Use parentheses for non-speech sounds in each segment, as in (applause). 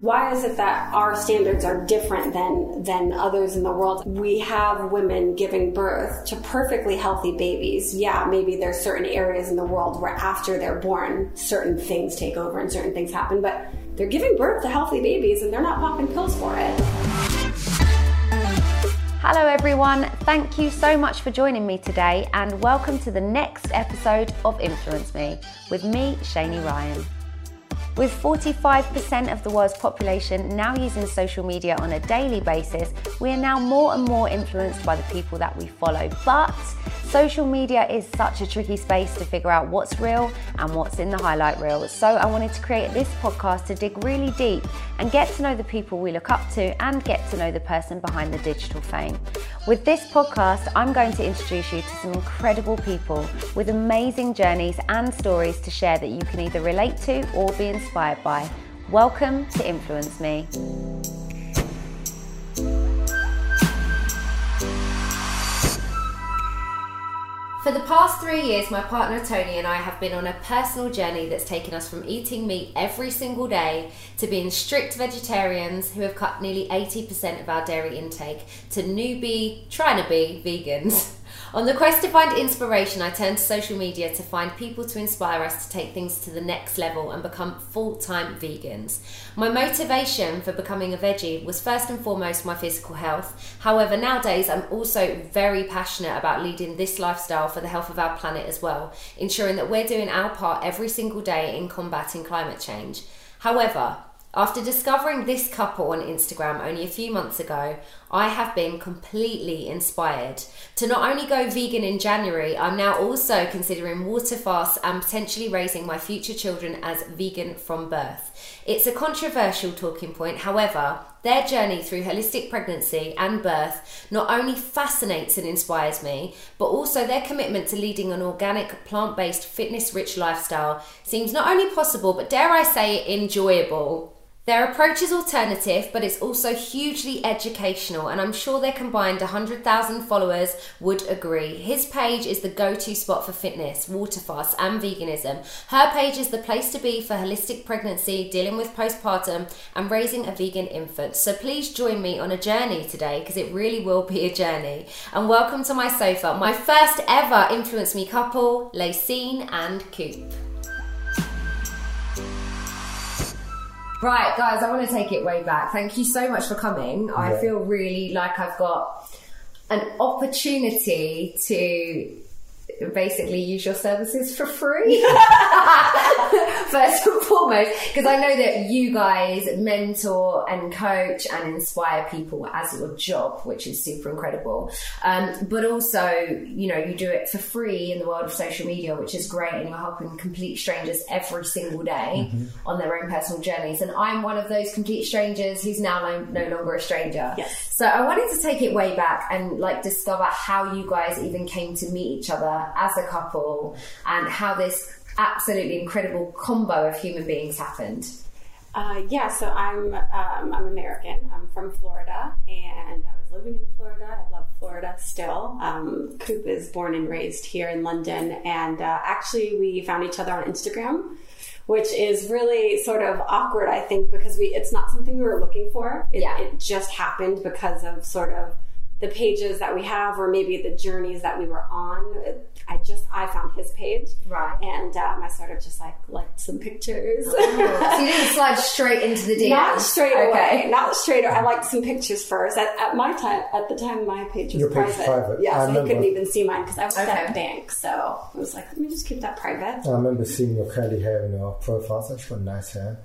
why is it that our standards are different than than others in the world we have women giving birth to perfectly healthy babies yeah maybe there's certain areas in the world where after they're born certain things take over and certain things happen but they're giving birth to healthy babies and they're not popping pills for it Hello, everyone. Thank you so much for joining me today, and welcome to the next episode of Influence Me with me, Shani Ryan. With 45% of the world's population now using social media on a daily basis, we are now more and more influenced by the people that we follow. But social media is such a tricky space to figure out what's real and what's in the highlight reel. So I wanted to create this podcast to dig really deep and get to know the people we look up to and get to know the person behind the digital fame. With this podcast, I'm going to introduce you to some incredible people with amazing journeys and stories to share that you can either relate to or be inspired by. Welcome to Influence Me. For the past three years, my partner Tony and I have been on a personal journey that's taken us from eating meat every single day to being strict vegetarians who have cut nearly 80% of our dairy intake to newbie, trying to be vegans. On the quest to find inspiration, I turned to social media to find people to inspire us to take things to the next level and become full time vegans. My motivation for becoming a veggie was first and foremost my physical health. However, nowadays I'm also very passionate about leading this lifestyle for the health of our planet as well, ensuring that we're doing our part every single day in combating climate change. However, after discovering this couple on Instagram only a few months ago, I have been completely inspired to not only go vegan in January, I'm now also considering water fasts and potentially raising my future children as vegan from birth. It's a controversial talking point, however, their journey through holistic pregnancy and birth not only fascinates and inspires me, but also their commitment to leading an organic, plant based, fitness rich lifestyle seems not only possible, but dare I say, enjoyable. Their approach is alternative, but it's also hugely educational, and I'm sure their combined 100,000 followers would agree. His page is the go to spot for fitness, water fast, and veganism. Her page is the place to be for holistic pregnancy, dealing with postpartum, and raising a vegan infant. So please join me on a journey today because it really will be a journey. And welcome to my sofa, my first ever Influence Me couple, Lacine and Coop. Right, guys, I want to take it way back. Thank you so much for coming. Yeah. I feel really like I've got an opportunity to basically use your services for free. (laughs) (laughs) First and foremost, because I know that you guys mentor and coach and inspire people as your job, which is super incredible. Um, but also, you know, you do it for free in the world of social media, which is great, and you're helping complete strangers every single day mm-hmm. on their own personal journeys. And I'm one of those complete strangers who's now no, no longer a stranger. Yes. So I wanted to take it way back and like discover how you guys even came to meet each other as a couple and how this absolutely incredible combo of human beings happened? Uh, yeah, so I'm um, I'm American. I'm from Florida, and I was living in Florida. I love Florida still. Um, Coop is born and raised here in London, and uh, actually we found each other on Instagram, which is really sort of awkward, I think, because we it's not something we were looking for. It, yeah. it just happened because of sort of the pages that we have or maybe the journeys that we were on. I just i found his page. Right. And um, i sort of just like liked some pictures. Oh, so you didn't (laughs) slide straight into the DM not straight okay. away. Not straight away. I liked some pictures first. At, at, my time at the time my page was Your private, page private. yeah so he couldn't even see mine because i was okay. at a bank. So i was like let me just keep that private. I remember seeing your curly hair in your profile. So got nice hair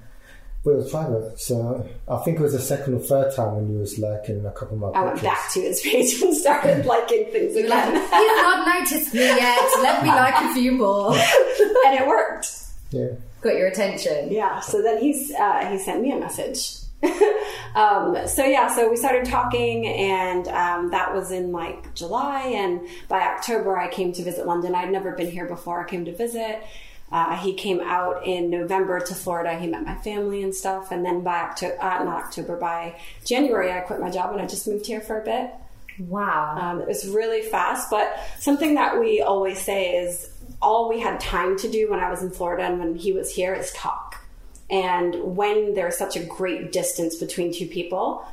but it was private, so I think it was the second or third time when you was liking a couple of my I went back to his page and started liking things again. Like, You've not noticed me yet. Let me like a few more, (laughs) and it worked. Yeah, got your attention. Yeah. So then he's uh, he sent me a message. (laughs) um, so yeah, so we started talking, and um, that was in like July, and by October I came to visit London. I'd never been here before. I came to visit uh, he came out in November to Florida. He met my family and stuff. And then by October, uh, not October, by January, I quit my job and I just moved here for a bit. Wow. Um, it was really fast. But something that we always say is all we had time to do when I was in Florida and when he was here is talk. And when there's such a great distance between two people,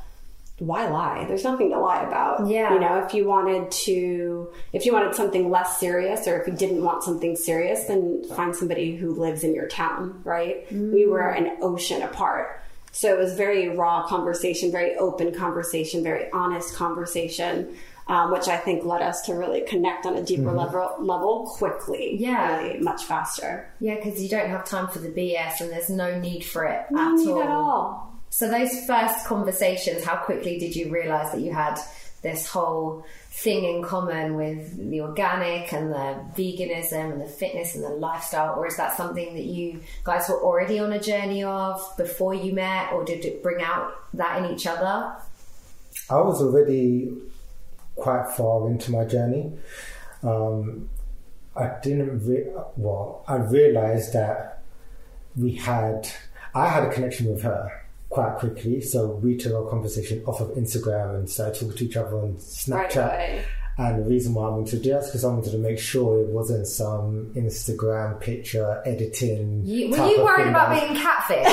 why lie? There's nothing to lie about. Yeah. You know, if you wanted to, if you wanted something less serious or if you didn't want something serious, then find somebody who lives in your town, right? We were an ocean apart. So it was very raw conversation, very open conversation, very honest conversation, um, which I think led us to really connect on a deeper level, level quickly. Yeah. Really much faster. Yeah, because you don't have time for the BS and there's no need for it No at all. at all. So those first conversations, how quickly did you realise that you had this whole thing in common with the organic and the veganism and the fitness and the lifestyle, or is that something that you guys were already on a journey of before you met, or did it bring out that in each other? I was already quite far into my journey. Um, I didn't re- well. I realized that we had. I had a connection with her quite quickly, so we took our conversation off of Instagram and started talking to each other on Snapchat. away. And the reason why I wanted to do that is because I wanted to make sure it wasn't some Instagram picture editing. You, were you worried about being catfish?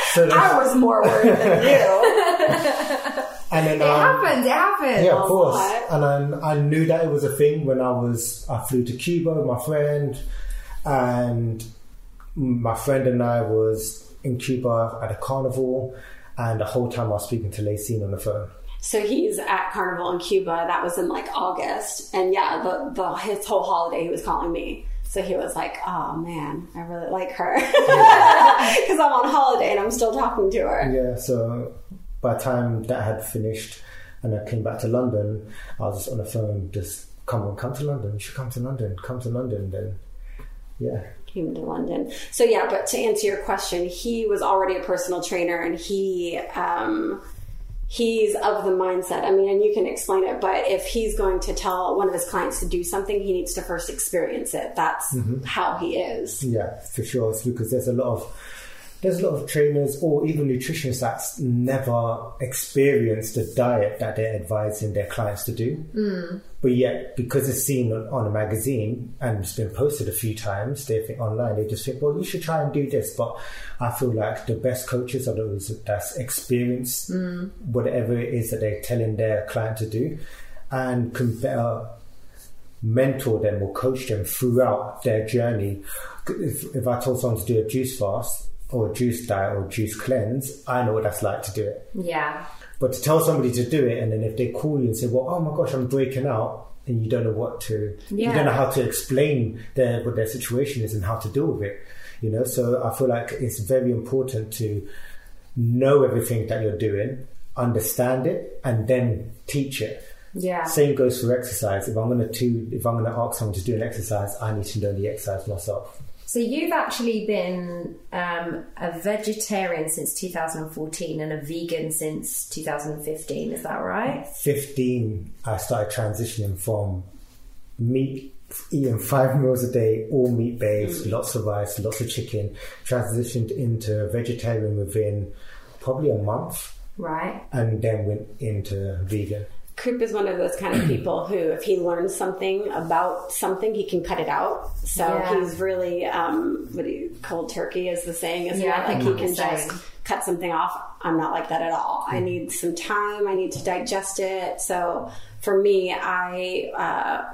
(laughs) So (laughs) I was more worried than you. (laughs) and then it um, happens. It happens. Yeah, of course. And I, I knew that it was a thing when I was I flew to Cuba with my friend, and my friend and I was in Cuba at a carnival, and the whole time I was speaking to Lacine on the phone. So he's at Carnival in Cuba. That was in like August, and yeah, the, the his whole holiday he was calling me. So he was like, "Oh man, I really like her because (laughs) I'm on holiday and I'm still talking to her." Yeah, so by the time that had finished, and I came back to London, I was just on the phone, just come on, come to London. You should come to London. Come to London. Then, yeah. Came to London. So yeah, but to answer your question, he was already a personal trainer, and he um, he's of the mindset. I mean, and you can explain it, but if he's going to tell one of his clients to do something, he needs to first experience it. That's how he is. Yeah, for sure. It's because there's a lot of there's a lot of trainers or even nutritionists that's never experienced the diet that they're advising their clients to do. Mm. But yet, because it's seen on, a magazine and it's been posted a few times, they think online, they just think, well, you should try and do this. But I feel like the best coaches are those that's experienced whatever it is that they're telling their client to do and can better mentor them or coach them throughout their journey. If, if I told someone to do a juice fast or juice diet or juice cleanse, I know what that's like to do it. Yeah. But to tell somebody to do it and then if they call you and say, well, oh my gosh, I'm breaking out and you don't know what to, you don't know how to explain their, what their situation is and how to deal with it. You know, so I feel like it's very important to know everything that you're doing, understand it, and then teach it. Yeah. Same goes for exercise. If I'm gonna to if I'm going to ask someone to do an exercise, I need to know the exercise myself. So you've actually been um, a vegetarian since 2014 and a vegan since 2015. Is that right? 15, I started transitioning from meat, eating five meals a day, all meat based, lots of rice, lots of chicken. Transitioned into vegetarian within probably a month, Right. and then went into vegan. Coop is one of those kind of (clears throat) people who, if he learns something about something, he can cut it out. So Yeah. he's really, um, what do you, cold turkey is the saying, isn't Yeah, it? Like he can the just cut something off. I'm not like that at all. I need some time. I need to digest it. So for me, I,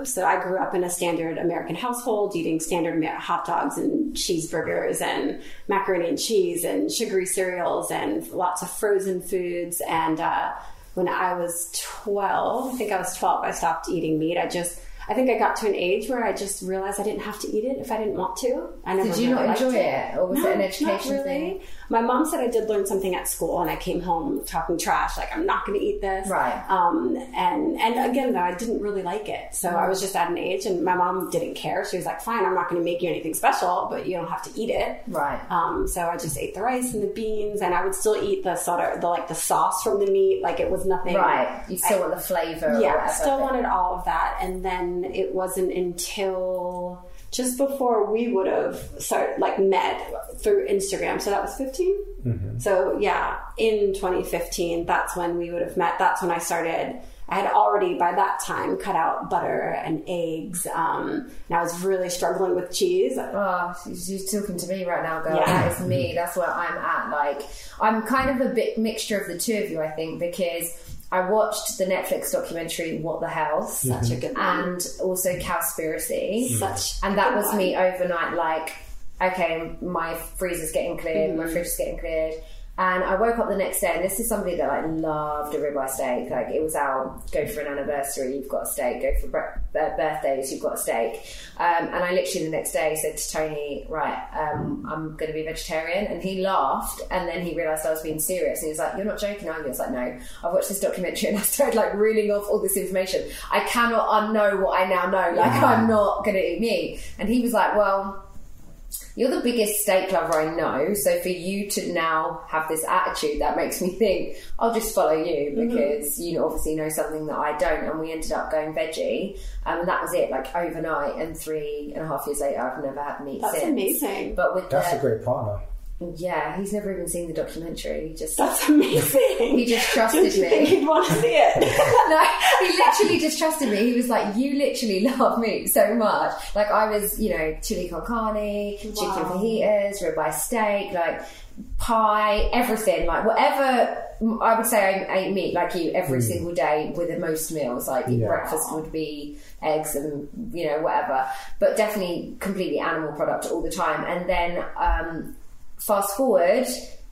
uh, so I grew up in a standard American household eating standard hot dogs and cheeseburgers and macaroni and cheese and sugary cereals and lots of frozen foods. And, uh, when I was 12, I think I was 12, I stopped eating meat. I just, I think I got to an age where I just realized I didn't have to eat it if I didn't want to. I never Did you really not enjoy it, or was No, it an not education really. thing? My mom said I did learn something at school, and I came home talking trash, like I'm not going to eat this. Right. Um, and and again, though, I didn't really like it, so I was just at an age, and my mom didn't care. She was like, "Fine, I'm not going to make you anything special, but you don't have to eat it." Right. Um, so I just ate the rice and the beans, and I would still eat the sort of the like the sauce from the meat, like it was nothing. Right. You still want the flavour. or Yeah, whatever, still wanted all of that, and then it wasn't until just before we would have started like met through Instagram. So that was 15. So yeah, in 2015, that's when we would have met. That's when I started. I had already by that time cut out butter and eggs, um, and I was really struggling with cheese. Oh, you're talking to me right now, girl. Yeah. That is me. That's where I'm at. Like, I'm kind of a bit mixture of the two of you, I think, because I watched the Netflix documentary What the Health Such a good one. and also Cowspiracy. Mm. Such And that was one. me overnight, like, okay, my freezer's getting cleared, my mm-hmm. fridge is getting cleared. And I woke up the next day, and this is somebody that like loved a ribeye steak. Like it was our go for an anniversary, you've got a steak. Go for bre- uh, birthdays, you've got a steak. Um, and I literally the next day said to Tony, right, um, I'm going to be vegetarian. And he laughed, and then he realised I was being serious. And he was like, "You're not joking, are you?" I was like, "No, I've watched this documentary, and I started like reeling off all this information. I cannot unknow what I now know. Like I'm not going to eat meat." And he was like, "Well." You're the biggest steak lover I know, so for you to now have this attitude, that makes me think I'll just follow you Mm-hmm. because you obviously know something that I don't. And we ended up going veggie, um, and that was it, like overnight. And three and a half years later, I've never had meat That's since. amazing. But with That's the, a great partner. Yeah, he's never even seen the documentary. He just That's amazing. He just trusted Did you think me. he'd want to see it? (laughs) no, he literally just trusted me. He was like, "You literally (laughs) love meat so much." Like I was, you know, chili con carne, chicken Wow. fajitas, ribeye steak, like pie, everything. Like whatever. I would say I ate meat like you every single day with the most meals. Like Yeah. breakfast would be eggs and you know whatever, but definitely completely animal product all the time. And then um, fast forward,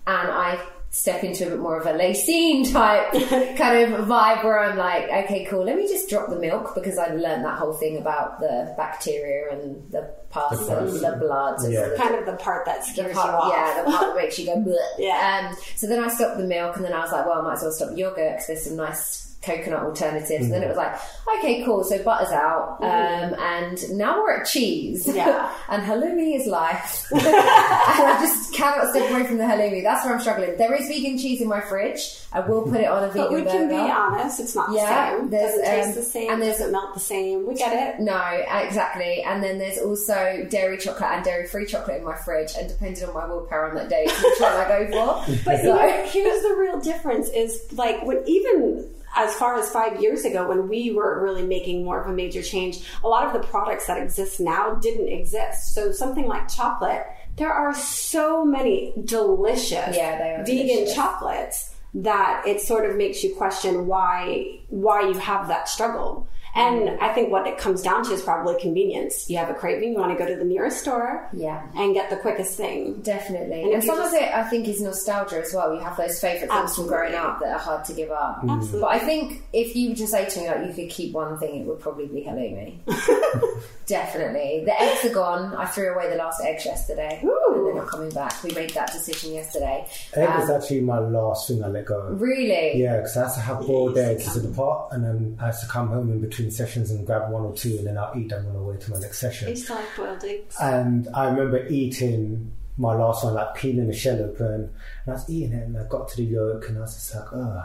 and I step into a bit more of a lacine (laughs) type (laughs) kind of vibe where I'm like, okay, cool, let me just drop the milk because I learned that whole thing about the bacteria and the pus The and the blood. and Yeah. the- kind of the part that the scares part, you off. yeah, the part that makes you go bleh. (laughs) Yeah. Um, so then I stopped the milk, and then I was like, well, I might as well stop yogurt because there's some nice coconut alternatives. And then it was like, okay, cool. So butter's out, um, and now we're at cheese. Yeah. (laughs) and halloumi is life. (laughs) (laughs) and I just cannot step away from the halloumi. That's where I'm struggling. There is vegan cheese in my fridge. I will put it on a vegan But we can be honest, it's not Yeah, the same. doesn't taste um, the same, and there's- doesn't melt the same. We get it. No, exactly. And then there's also dairy chocolate and dairy free chocolate in my fridge, and depending on my willpower on that day, which one I go for. But So- you know, here's the real difference: is like when even as far as five years ago, when we were really making more of a major change, a lot of the products that exist now didn't exist. So something like chocolate, there are so many delicious Yeah, vegan delicious. chocolates that it sort of makes you question why why you have that struggle. And Mm. I think what it comes down to is probably convenience. You have a craving, you want to go to the nearest store Yeah. and get the quickest thing. Definitely. And And, some just- of it, I think, is nostalgia as well. You have those favourite things from growing up that are hard to give up. Absolutely. But I think if you were to say to me, like, you could keep one thing, it would probably be halloumi. (laughs) Definitely. The eggs are gone. I threw away the last eggs yesterday. Ooh. And they're not coming back. We made that decision yesterday. Egg Um, is actually my last thing I let go of. Really? Yeah, because I had to have boiled eggs to the pot, and then I have to come home in between sessions and grab one or two, and then I'll eat them on the way to my next session. I used to like boiled eggs. And I remember eating my last one, like peeling the shell open, and I was eating it, and I got to the yolk, and I was just like, oh,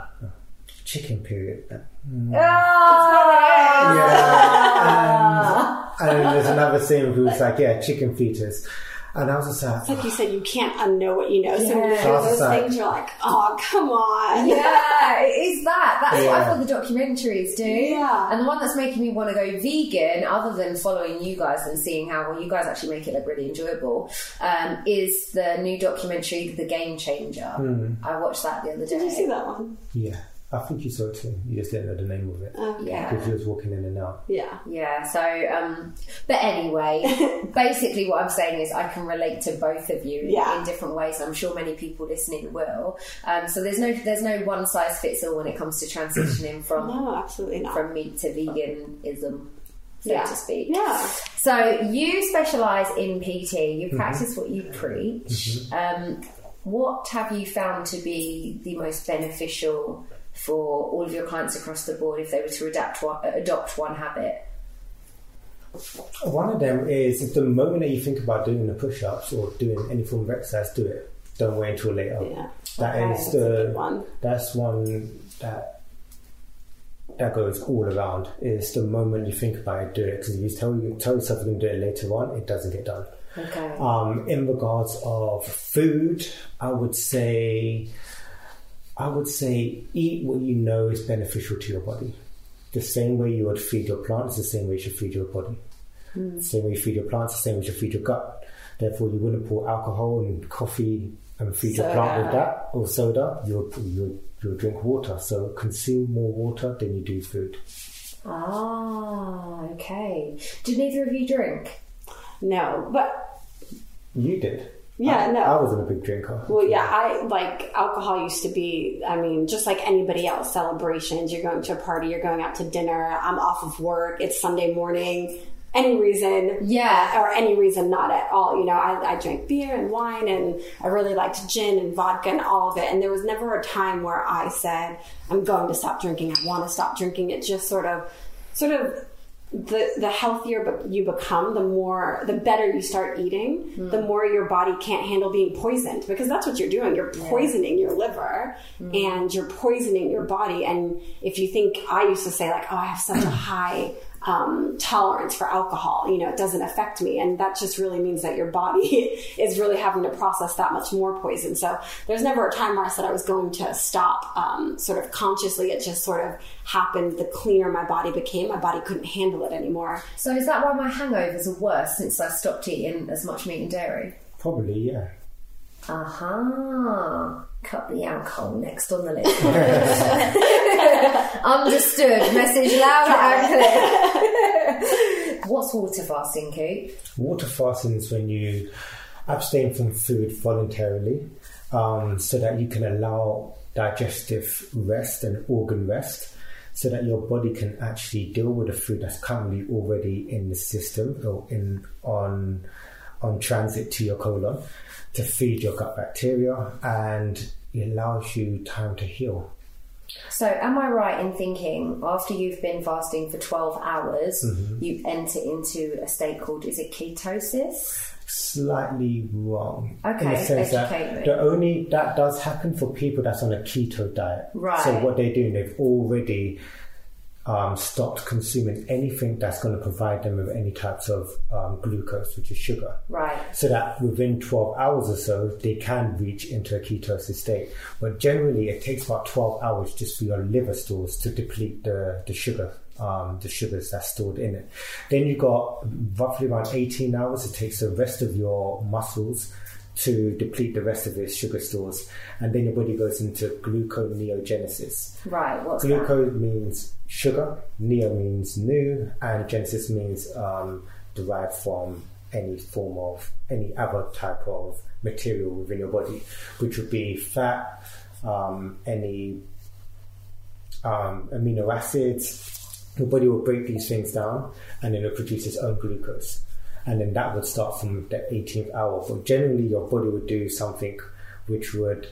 chicken period. Ah! Yeah. (laughs) And, and there's another thing who was like, yeah, chicken fetus. And I was just like, It's like you said, you can't unknow what you know. So when you Yeah. hear those Like- things, you're like, oh, come on. yeah, it is that. That's what I thought the documentaries do. Yeah. And the one that's making me want to go vegan, other than following you guys and seeing how well you guys actually make it look really enjoyable, um, is the new documentary, The Game Changer. I watched that the other day. Did you see that one? yeah, I think you saw it too. You just didn't know the name of it. Okay. Yeah. Because you was walking in and out. Yeah. Yeah, so, um, but anyway, (laughs) basically what I'm saying is I can relate to both of you Yeah. in different ways. I'm sure many people listening will. Um, so there's no, there's no one size fits all when it comes to transitioning (clears throat) from, No, absolutely not. from meat to veganism, so yeah. to speak. Yeah. So you specialise in PT. You practice what you preach. Um, what have you found to be the most beneficial for all of your clients across the board if they were to adapt one, adopt one habit? One of them is the moment that you think about doing the push ups or doing any form of exercise, do it. Don't wait until later. Yeah. That Okay, is that's the good one. that's one that that goes all around. Is the moment you think about it, do it. Because if you tell you tell yourself you're going to do it later on, it doesn't get done. Okay. Um, in regards of food, I would say I would say eat what you know is beneficial to your body. the same way you would feed your plants, the same way you should feed your body. Hmm. The same way you feed your plants, the same way you should feed your gut. Therefore, you wouldn't pour alcohol and coffee and feed your plant with that or soda. You'll, you'll, you'll drink water. So consume more water than you do food. Ah, okay. Do neither of you drink? No, but You did. Yeah, I, no. I wasn't a big drinker. well, yeah, I like alcohol used to be. I mean, just like anybody else, celebrations. You're going to a party. You're going out to dinner. I'm off of work. It's Sunday morning. Any reason, Yeah. uh, or any reason not at all. You know, I, I drank beer and wine, and I really liked gin and vodka and all of it. And there was never a time where I said, "I'm going to stop drinking. I want to stop drinking." It just sort of, sort of the the healthier you become, the more the better you start eating, hmm. the more your body can't handle being poisoned because that's what you're doing. You're poisoning your liver hmm. and you're poisoning your body. And if you think I used to say like, oh, I have such a (clears throat) high um, tolerance for alcohol, you know, it doesn't affect me, and that just really means that your body (laughs) is really having to process that much more poison. So there's never a time where I said I was going to stop, um, sort of consciously. It just sort of happened. The cleaner my body became, my body couldn't handle it anymore. So is that why my hangovers are worse since I stopped eating as much meat and dairy? Probably, yeah. Aha. Cut the alcohol next on the list. (laughs) Understood. Message loud and clear. What's water fasting, Coop? Water fasting is when you abstain from food voluntarily um, so that you can allow digestive rest and organ rest so that your body can actually deal with the food that's currently already in the system or in on on transit to your colon to feed your gut bacteria and it allows you time to heal. So, am I right in thinking after you've been fasting for 12 hours, mm-hmm. you enter into a state called, is it ketosis? slightly wrong. in Okay, the sense educate that the only that does happen for people that's on a keto diet. Right. So what they're doing, they've already um, stopped consuming anything that's going to provide them with any types of um, glucose, which is sugar. Right. So that within 12 hours or so, they can reach into a ketosis state. But generally, it takes about 12 hours just for your liver stores to deplete the, the sugar, um, the sugars that's stored in it. Then you've got roughly around 18 hours. It takes the rest of your muscles to deplete the rest of its sugar stores. And then your body goes into gluconeogenesis. Right. What's that? Means sugar, neo means new, and genesis means um, derived from any form of any other type of material within your body, which would be fat, um, any um, amino acids. Your body will break these things down and then it'll produce its own glucose. And then that would start from the 18th hour. But generally, your body would do something which would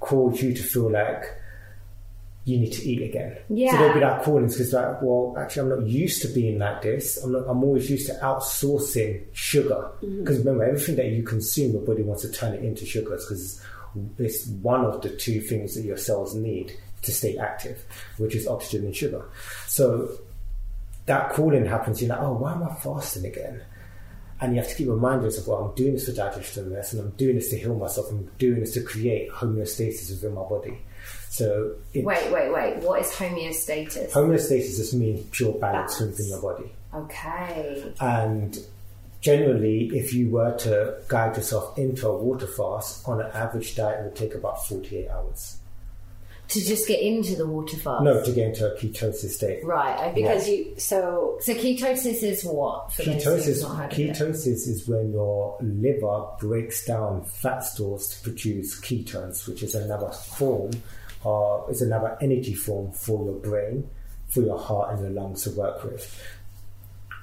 cause you to feel like you need to eat again. Yeah. So there'll be that callings because like, well, actually, I'm not used to being like this. I'm not. I'm always used to outsourcing sugar mm-hmm. because remember, everything that you consume, your body wants to turn it into sugars because it's one of the two things that your cells need to stay active, which is oxygen and sugar. So that calling happens. You're like, oh, why am I fasting again? And you have to keep reminding yourself, well, I'm doing this for digestion rest, and I'm doing this to heal myself. I'm doing this to create homeostasis within my body. So it, Wait, wait, wait. What is homeostasis? homeostasis just means pure balance Balance. within your body. Okay. And generally, if you were to guide yourself into a water fast, on an average diet, it would take about 48 hours. To just get into the water fast? No, to get into a ketosis state. Right, okay. Because you, so So ketosis is what? For Ketosis, not heard of it? ketosis is when your liver breaks down fat stores to produce ketones, which is another form, or is another energy form for your brain, for your heart and your lungs to work with.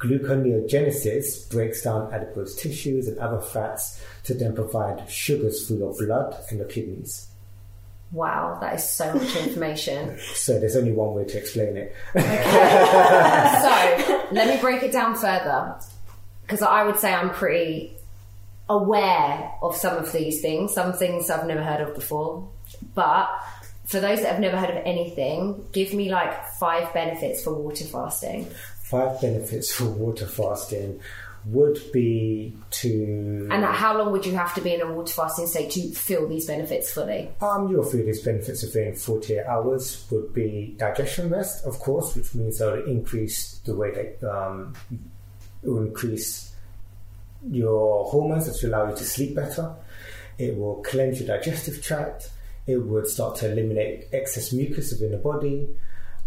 Gluconeogenesis breaks down adipose tissues and other fats to then provide sugars for your blood and your kidneys. Wow, that is so much information. (laughs) So there's only one way to explain it. okay. so let me break it down further because I would say I'm pretty aware of some of these things. Some things I've never heard of before, but for those that have never heard of anything, give me like five benefits for water fasting. Five benefits for water fasting would be to And how long would you have to be in a water fasting state to feel these benefits fully? Um, you'll feel these benefits within 48 hours would be digestion rest, of course, which means it'll increase the way that um, it will increase your hormones that will allow you to sleep better. It will cleanse your digestive tract. It would start to eliminate excess mucus within the body.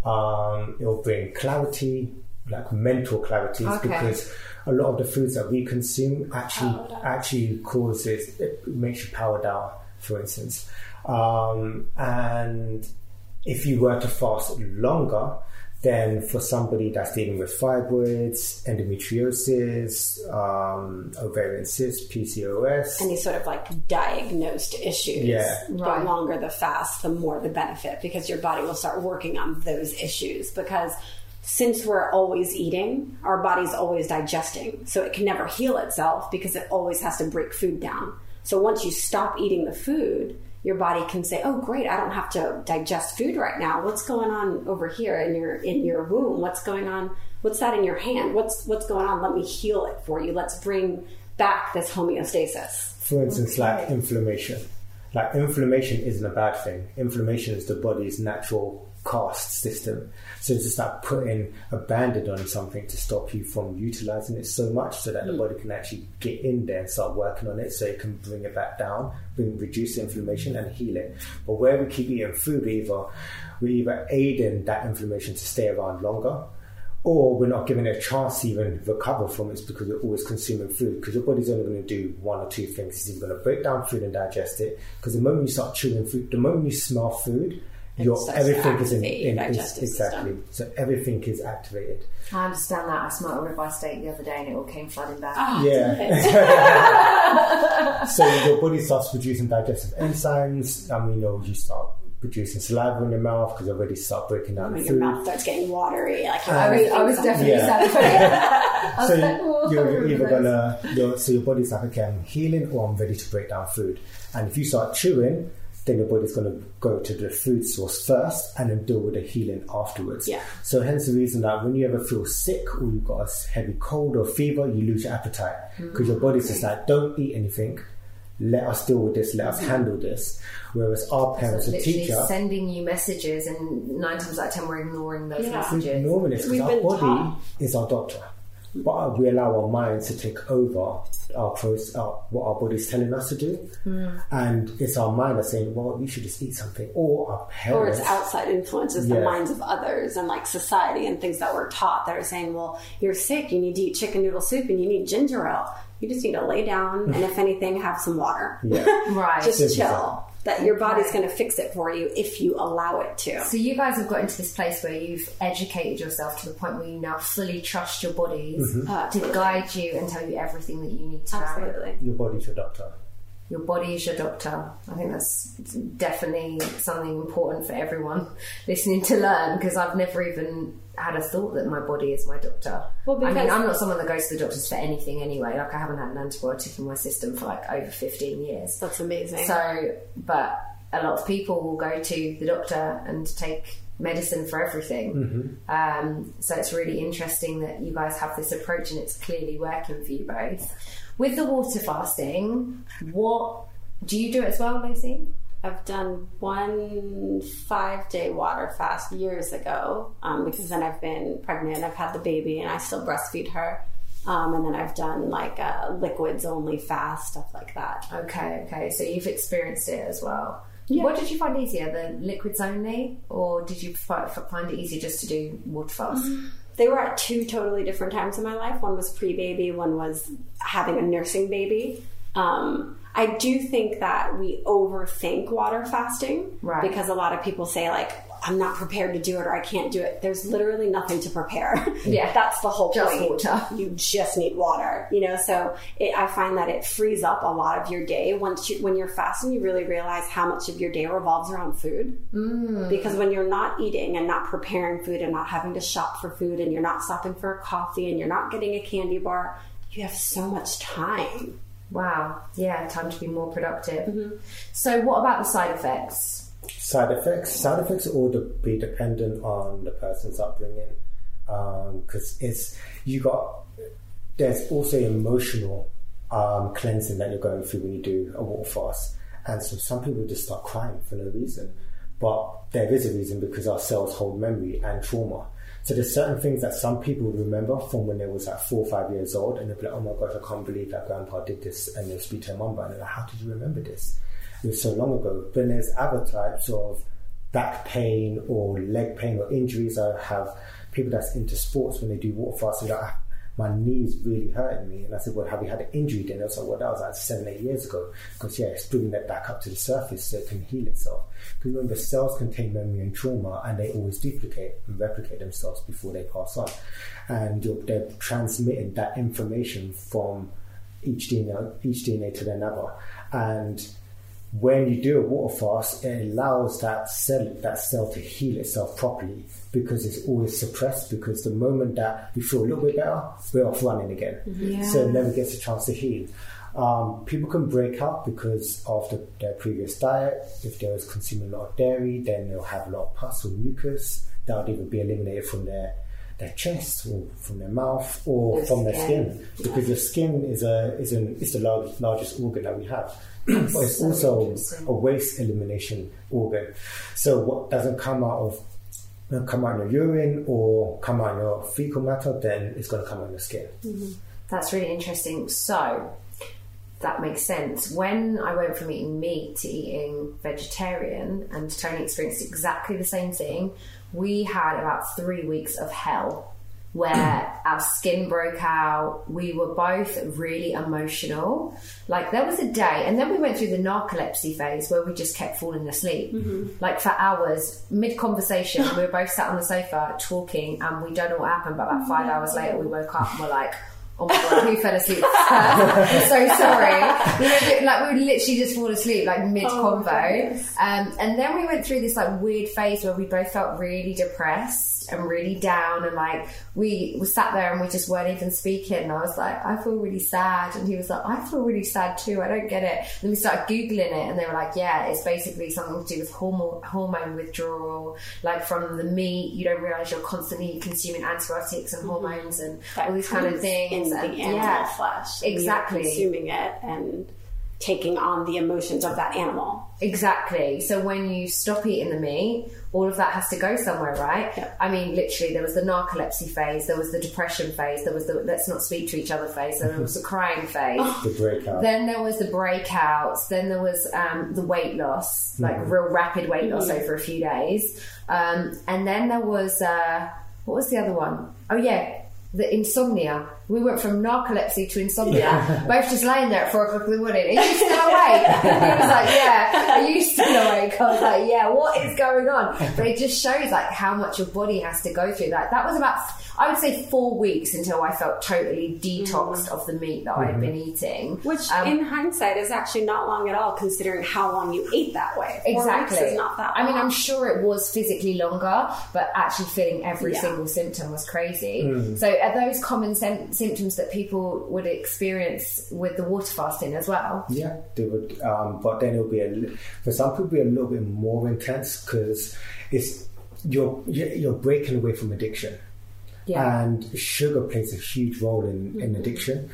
Um, it will bring clarity, like mental clarity, Okay. because a lot of the foods that we consume actually actually causes it makes you power down, for instance. Um, and if you were to fast longer, then for somebody that's dealing with fibroids, endometriosis, um, ovarian cysts, PCOS, any sort of like diagnosed issues. Yeah. Right. The longer the fast, the more the benefit because your body will start working on those issues. Because since we're always eating, our body's always digesting. So it can never heal itself because it always has to break food down. So once you stop eating the food, your body can say, "Oh, great! I don't have to digest food right now. What's going on over here in your in your womb? What's going on? What's that in your hand? What's what's going on? Let me heal it for you. Let's bring back this homeostasis." for instance, like inflammation. Like inflammation isn't a bad thing. Inflammation is the body's natural cast system. So it's just like putting a bandage on something to stop you from utilizing it so much so that the hmm. body can actually get in there and start working on it so it can bring it back down, bring reduce the inflammation and heal it. But where we keep eating food, either we're either aiding that inflammation to stay around longer or we're not giving it a chance to even recover from it because we're always consuming food because your body's only going to do one or two things. It's either going to break down food and digest it because the moment you start chewing food, the moment you smell food, your starts to everything is in, activate in, digestive is, exactly. So everything is activated. I understand that. I smelled a ribeye steak the other day and it all came flooding back. Ah, Yeah. (laughs) so your body starts producing digestive enzymes. I mean, you know, you start producing saliva in your mouth because you already start breaking down When the your food. mouth starts getting watery, like you're I was, I was definitely Yeah. salivating. (laughs) so like, "Oh, you're, you're either (laughs) gonna you're, so your body's like okay I'm healing or I'm ready to break down food and if you start chewing then your body's going to go to the food source first and then deal with the healing afterwards Yeah. so hence the reason that when you ever feel sick or you've got a heavy cold or fever you lose your appetite mm. because your body's just like don't eat anything let us deal with this let us mm-hmm. handle this whereas our parents and literally teacher sending you messages, and nine times out of ten, we're ignoring those Yeah. we're messages. ignoring it because We've our been body taught. is our doctor. But we allow our minds to take over our, process, our what our body's telling us to do, Hmm. and it's our mind that's saying, "Well, you should just eat something," or our Or it's outside influences, the minds of others and like society and things that we're taught that are saying, well, you're sick, you need to eat chicken noodle soup and you need ginger ale. You just need to lay down and if anything, have some water. Yeah. (laughs) Right. just Simple chill. That your body's Okay. going to fix it for you if you allow it to. So you guys have got into this place where you've educated yourself to the point where you now fully trust your bodies Mm-hmm. To guide you and tell you everything that you need to know. Your body's your doctor. Your body is your doctor. I think that's definitely something important for everyone (laughs) listening to learn because I've never even had a thought that my body is my doctor. Well, I mean, I'm not someone that goes to the doctors for anything anyway. Like, I haven't had an antibiotic in my system for like over 15 years. That's amazing. So, but a lot of people will go to the doctor and take medicine for everything. Um, so it's really interesting that you guys have this approach and it's clearly working for you both. With the water fasting, what do you do it as well, Lucy? I've done one five day water fast years ago um, because then I've been pregnant, I've had the baby, and I still breastfeed her. Um, and then I've done like a liquids only fast, stuff like that. Okay, okay. So you've experienced it as well. Yeah. What did you find easier, the liquids only, or did you fi- find it easier just to do water fast? They were at two totally different times in my life. One was pre baby, one was having a nursing baby. Um, I do think that we overthink water fasting Right. because a lot of people say, like, I'm not prepared to do it or I can't do it. There's literally nothing to prepare. (laughs) Yeah. That's the whole Just point. water. You just need water, you know? So it, I find that it frees up a lot of your day. Once you, when you're fasting, you really realize how much of your day revolves around food. Mm. Because when you're not eating and not preparing food and not having to shop for food and you're not stopping for a coffee and you're not getting a candy bar, you have so much time. Wow. Yeah, time to be more productive. Mm-hmm. So, what about the side effects? Side effects. Side effects will de- be dependent on the person's upbringing, because it's you got there's also emotional um, cleansing that you're going through when you do a water fast. And so some people just start crying for no reason. But there is a reason because our cells hold memory and trauma. So there's certain things that some people remember from when they was like four or five years old and they'll be like, oh my gosh, I can't believe that grandpa did this. And they'll speak to their mum. And like, how did you remember this? Was so long ago. But there's other types of back pain or leg pain or injuries. I have people that's into sports when they do water fasting, like, my knee's really hurting me. And I said, well, have you had an injury then? I was like, well, that was like seven, eight years ago. Because, yeah, it's bringing that back up to the surface so it can heal itself. Because remember, cells contain memory and trauma and they always duplicate and replicate themselves before they pass on. And they're transmitting that information from each DNA, each DNA to another. And when you do a water fast, it allows that cell that cell to heal itself properly because it's always suppressed. Because the moment that we feel a little bit better, we're off running again, Yeah. so it never gets a chance to heal. Um, people can break up because of the, their previous diet. If they was consuming a lot of dairy, then they'll have a lot of pus or mucus that would either be eliminated from their their chest or from their mouth or Their from their skin. skin because the skin is a is an is the large, largest organ that we have. (clears throat) but it's So also a waste elimination organ. So what doesn't come out of uh, come out in your urine or come out in your fecal matter, then it's going to come out in the skin. That's really interesting. So that makes sense. When I went from eating meat to eating vegetarian, and Tony experienced exactly the same thing, we had about three weeks of hell where our skin broke out. We were both really emotional. Like there was a day, and then we went through the narcolepsy phase where we just kept falling asleep. Like for hours, mid conversation, we were both sat on the sofa talking, and we don't know what happened. But about five hours later, we woke up and we're like, Oh my god, who fell asleep? I'm so sorry. We were, like we would literally just fall asleep like mid Oh convo. goodness. Um, and then we went through this like weird phase where we both felt really depressed and really down, and like we we sat there and we just weren't even speaking. And I was like, I feel really sad, and he was like, I feel really sad too. I don't get it. then we started googling it, and they were like, Yeah, it's basically something to do with hormone hormone withdrawal, like from the meat. You don't realize you're constantly consuming antibiotics and mm-hmm. hormones and all these kind of things. in and, the animal yeah, flesh. and exactly. consuming it and taking on the emotions of that animal. Exactly. So when you stop eating the meat, all of that has to go somewhere, right? Yeah. I mean, literally, there was the narcolepsy phase, there was the depression phase, there was the let's not speak to each other phase, and there was the crying phase. (laughs) The breakout. Then there was the breakouts. Then there was um, the weight loss, like real rapid weight loss over a few days. Um, and then there was uh, what was the other one? Oh yeah, the insomnia. We went from narcolepsy to insomnia. (laughs) Both just laying there at four o'clock in the morning. Are you still awake? He was like, Yeah. Are you still awake? I was like, Yeah. What is going on? But it just shows like how much your body has to go through. That that was about I would say four weeks until I felt totally detoxed of the meat that I had been eating. Which, Um, in hindsight, is actually not long at all, considering how long you ate that way. Four Exactly. weeks is not that I mean. I'm sure it was physically longer, but actually feeling every Yeah. single symptom was crazy. So, are those common sym- symptoms that people would experience with the water fasting as well? Yeah, they would, um, but then it'll be a for some people be a little bit more intense because it's you're you're you're breaking away from addiction, Yeah. and sugar plays a huge role in, in mm-hmm. addiction.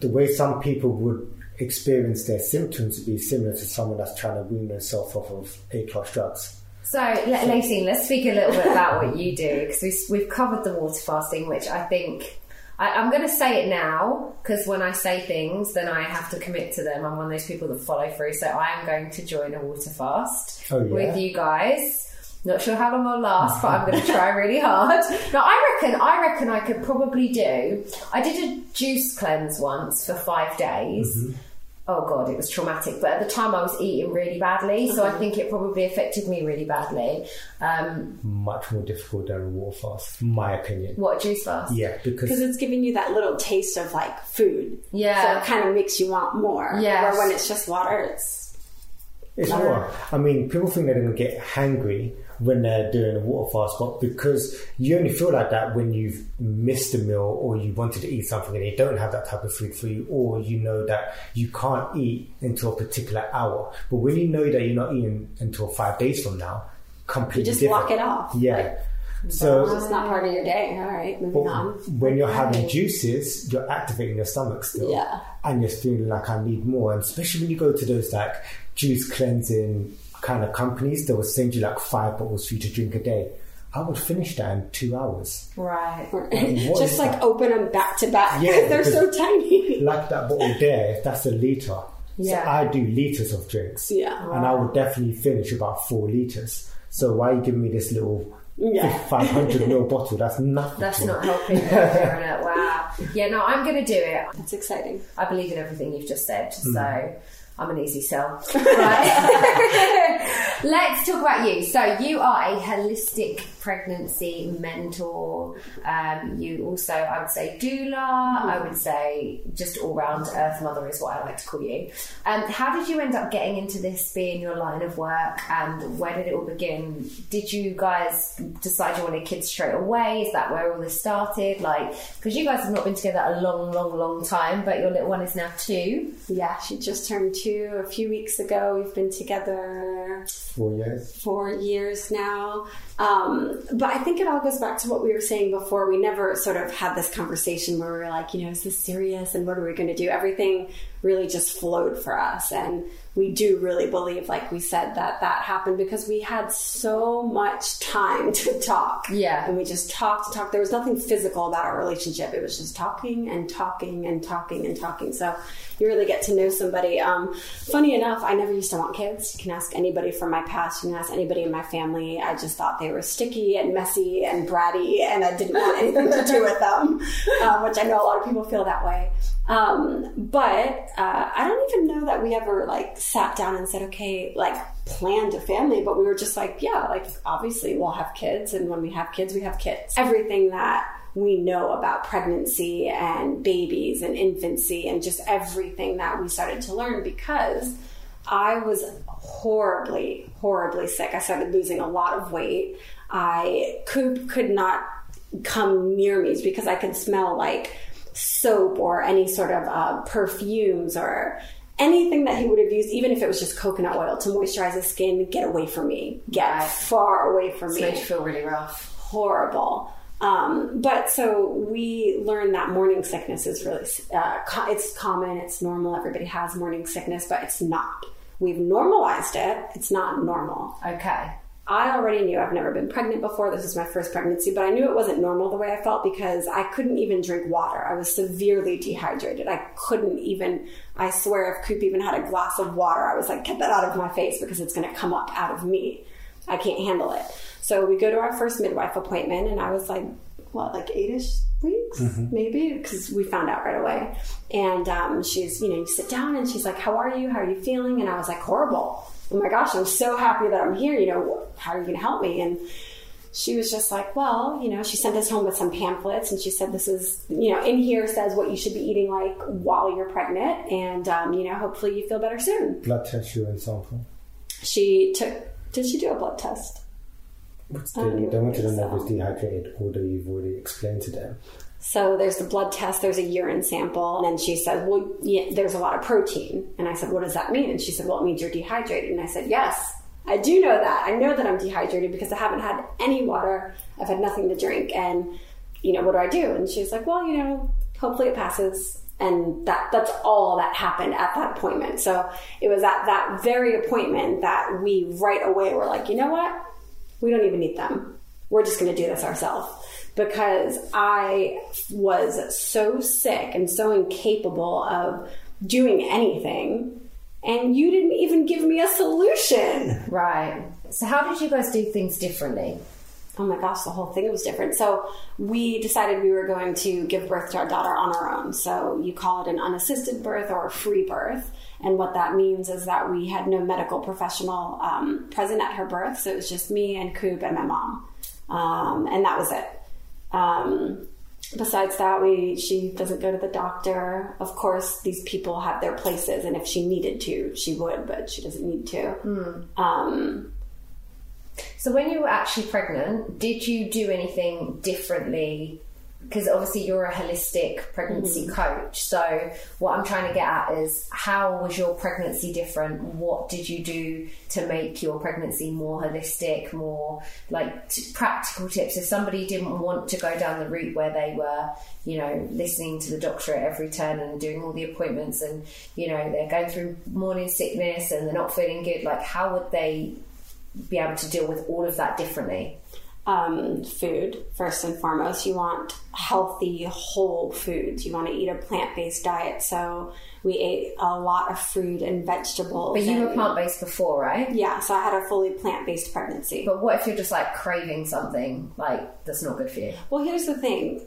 The way some people would experience their symptoms would be similar to someone that's trying to wean themselves off of A class drugs. So, La- Lacey, let's speak a little bit about what you do because we've, we've covered the water fasting, which I think I, I'm going to say it now because when I say things, then I have to commit to them. I'm one of those people that follow through. So, I am going to join a water fast Oh, yeah? with you guys. Not sure how long I'll last, but I'm going to try really hard. (laughs) Now, I reckon, I reckon I could probably do. I did a juice cleanse once for five days. Oh god, it was traumatic. But at the time, I was eating really badly, so I think it probably affected me really badly. Um, Much more difficult than a water fast, my opinion. what juice fast? Yeah, because because it's giving you that little taste of like food. Yeah. So it kind of makes you want more. Yeah, Where when it's just water, it's It's water. I mean, people think they're going to get hangry when they're doing a water fast, but because you only feel like that when you've missed a meal or you wanted to eat something and you don't have that type of food for you, or you know that you can't eat until a particular hour. But when you know that you're not eating until five days from now, completely You just different. block it off. Yeah. Like- So It's not part of your day. All right, moving on. when you're having juices, you're activating your stomach still. Yeah. And you're feeling like I need more. And especially when you go to those like juice cleansing kind of companies, they would send you like five bottles for you to drink a day. I would finish that in two hours. Right. what (laughs) Just like that? open them back to back. Yeah, (laughs) they're so tiny. Like that bottle there, if that's a litre. Yeah. So I do litres of drinks. Yeah. And I would definitely finish about four litres. So why are you giving me this little Yeah. 500 ml (laughs) bottle? That's nothing. That's to me. not helping. wow. Yeah, no, I'm going to do it. That's exciting. I believe in everything you've just said, Hmm. so I'm an easy sell. Right. (laughs) (laughs) Let's talk about you. So you are a holistic pregnancy mentor. Um, you also, I would say, doula. I would say just all round earth mother is what I like to call you. Um, how did you end up getting into this being your line of work, and where did it all begin? Did you guys decide you wanted kids straight away? Is that where all this started? Like, because you guys have not been together a long, long, long time, but your little one is now two. Yeah, she just turned two a few weeks ago. We've been together Four years. four years now. Um, but I think it all goes back to what we were saying before. We never sort of had this conversation where we were like, you know, is this serious and what are we going to do? Everything really just flowed for us. And we do really believe, like we said, that that happened because we had so much time to talk. Yeah. And we just talked, talked. There was nothing physical about our relationship. It was just talking and talking and talking and talking. So you really get to know somebody. Um, funny enough, I never used to want kids. You can ask anybody from my past. You can ask anybody in my family. I just thought they were sticky and messy and bratty, and I didn't want anything to do with them, um, which I know a lot of people feel that way. Um, but uh, I don't even know that we ever like sat down and said, okay, like planned a family, but we were just like, yeah, like obviously we'll have kids, and when we have kids, we have kids. Everything that we know about pregnancy and babies and infancy and just everything that we started to learn because I was horribly, horribly sick. I started losing a lot of weight. I could could not come near me because I could smell like soap or any sort of uh, perfumes or anything that he would have used, even if it was just coconut oil to moisturize his skin. Get away from me. Get Right. far away from me made you feel really rough. horrible. Um, but so we learned that morning sickness is really uh, co- it's common, it's normal. Everybody has morning sickness, but it's not. We've normalized it. It's not normal. Okay. I already knew I've never been pregnant before. This was my first pregnancy, but I knew it wasn't normal the way I felt because I couldn't even drink water. I was severely dehydrated. I couldn't even, I swear, if Coop even had a glass of water, I was like, get that out of my face because it's going to come up out of me. I can't handle it. So we go to our first midwife appointment, and I was like, what, like eight-ish weeks, maybe, because we found out right away. And um, she's, you know, you sit down, and she's like, "How are you? How are you feeling?" And I was like, "Horrible." Oh my gosh, I'm so happy that I'm here. You know, how are you going to help me? And she was just like, well, you know, she sent us home with some pamphlets and she said, this is, you know, in here says what you should be eating like while you're pregnant. And, um, you know, hopefully you feel better soon. Blood test, urine sample. She took, did she do a blood test? What's um, I don't the, they wanted to know if it's dehydrated, although you've already explained to them. So there's the blood test, there's a urine sample, and then she said, "Well, yeah, there's a lot of protein." And I said, "What does that mean?" And she said, "Well, it means you're dehydrated." And I said, "Yes, I do know that. I know that I'm dehydrated because I haven't had any water. I've had nothing to drink, and you know what do I do?" And she's like, "Well, you know, hopefully it passes." And that that's all that happened at that appointment. So it was at that very appointment that we right away were like, you know what? We don't even need them. We're just going to do this ourselves because I was so sick and so incapable of doing anything. And you didn't even give me a solution. Right. So how did you guys do things differently? Oh my gosh, the whole thing was different. So we decided we were going to give birth to our daughter on our own. So you call it an unassisted birth or a free birth. And what that means is that we had no medical professional um, present at her birth. So it was just me and Coop and my mom. Um, and that was it. Um, besides that, we she doesn't go to the doctor. Of course, these people have their places, and if she needed to, she would, but she doesn't need to. Um, So when you were actually pregnant, did you do anything differently because obviously you're a holistic pregnancy Mm-hmm. coach. So what I'm trying to get at is how was your pregnancy different? What did you do to make your pregnancy more holistic, more like t- practical tips? If somebody didn't want to go down the route where they were, you know, listening to the doctor at every turn and doing all the appointments, and you know they're going through morning sickness and they're not feeling good, like how would they be able to deal with all of that differently? Um, food first and foremost. You want healthy, whole foods. You want to eat a plant based diet. So we ate a lot of fruit and vegetables. But you were plant based before, right? Yeah, so I had a fully plant based pregnancy. But what if you're just like craving something like that's not good for you? well, here's the thing.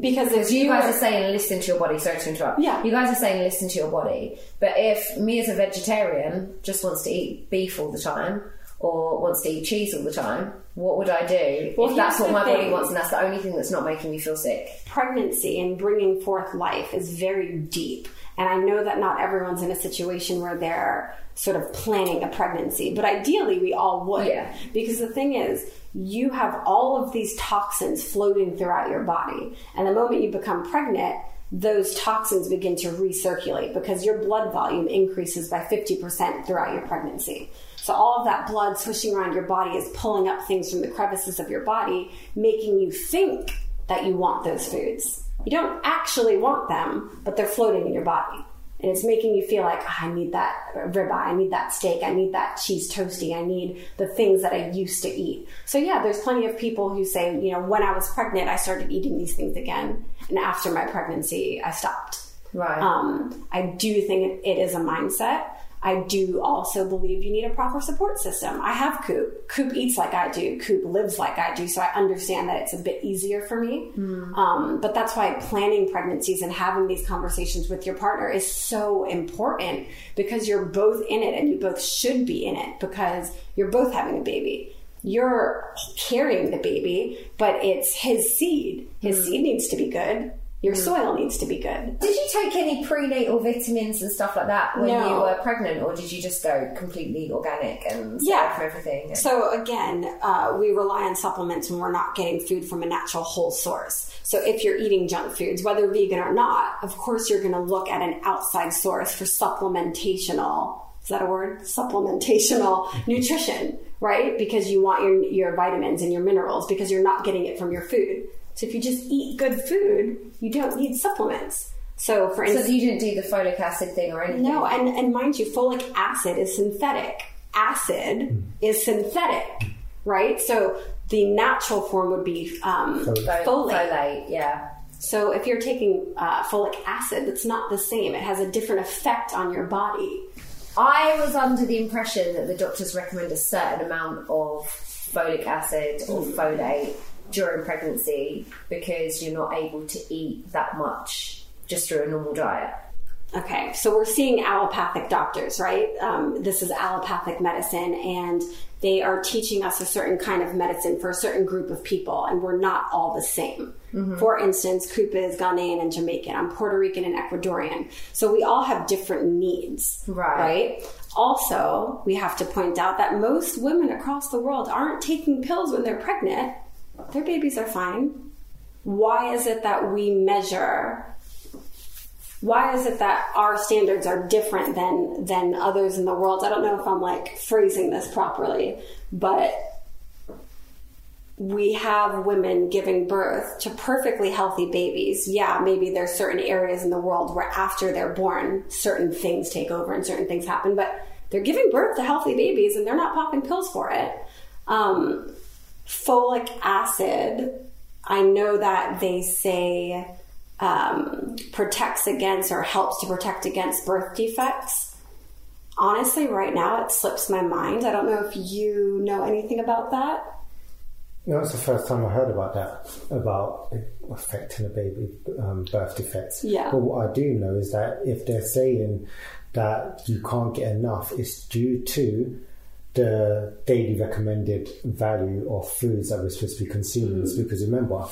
Because if Because you guys were- are saying listen to your body. Sorry to interrupt. Yeah. You guys are saying listen to your body. But if me as a vegetarian just wants to eat beef all the time or wants to eat cheese all the time, what would I do Well, if that's what my body wants and that's the only thing that's not making me feel sick? pregnancy and bringing forth life is very deep. And I know that not everyone's in a situation where they're sort of planning a pregnancy, but ideally we all would. Yeah. Because the thing is, you have all of these toxins floating throughout your body. And the moment you become pregnant, those toxins begin to recirculate because your blood volume increases by 50% throughout your pregnancy. So all of that blood swishing around your body is pulling up things from the crevices of your body, making you think that you want those foods. You don't actually want them, but they're floating in your body. And it's making you feel like, "Ah, I need that ribeye, I need that steak, I need that cheese toasty, I need the things that I used to eat. So, yeah, there's plenty of people who say, you know, when I was pregnant, I started eating these things again. And after my pregnancy, I stopped. Right. Um, I do think it is a mindset. I do also believe you need a proper support system. I have Coop. Coop eats like I do. Coop lives like I do. So I understand that it's a bit easier for me. Um, but that's why planning pregnancies and having these conversations with your partner is so important because you're both in it and you both should be in it because you're both having a baby. You're carrying the baby, but it's his seed. His seed needs to be good. Your soil needs to be good. Did you take any prenatal vitamins and stuff like that when No. you were pregnant, or did you just go completely organic and Yeah. from everything? So again, uh, we rely on supplements when we're not getting food from a natural whole source. So if you're eating junk foods, whether vegan or not, of course you're going to look at an outside source for supplementational. Is that a word? Supplementational (laughs) nutrition, right? Because you want your your vitamins and your minerals because you're not getting it from your food. So if you just eat good food, you don't need supplements. So for so instance, you didn't do the folic acid thing or anything? no, and, and mind you, folic acid is synthetic. Acid is synthetic, right? So the natural form would be um, Folate. Folate. folate, yeah. So if you're taking uh, folic acid, it's not the same. It has a different effect on your body. I was under the impression that the doctors recommend a certain amount of folic acid or folate during pregnancy because you're not able to eat that much just through a normal diet. Okay, so we're seeing allopathic doctors, right? Um, this is allopathic medicine, and they are teaching us a certain kind of medicine for a certain group of people, and we're not all the same. For instance, Krupa is Ghanaian and Jamaican. I'm Puerto Rican and Ecuadorian. So we all have different needs, Right. right? Also, we have to point out that most women across the world aren't taking pills when they're pregnant. Their babies are fine. Why is it that we measure why is it that our standards are different than than others in the world? I don't know if I'm like phrasing this properly, but we have women giving birth to perfectly healthy babies. Yeah, maybe there's certain areas in the world where after they're born, certain things take over and certain things happen, but they're giving birth to healthy babies and they're not popping pills for it. Um, folic acid, I know that they say um, protects against or helps to protect against birth defects. Honestly, right now it slips my mind. I don't know if you know anything about that. No, it's the first time I heard about that, about affecting a baby um, birth defects. Yeah. But what I do know is that if they're saying that you can't get enough, it's due to the daily recommended value of foods that we're supposed to be consuming. It's mm. Because remember,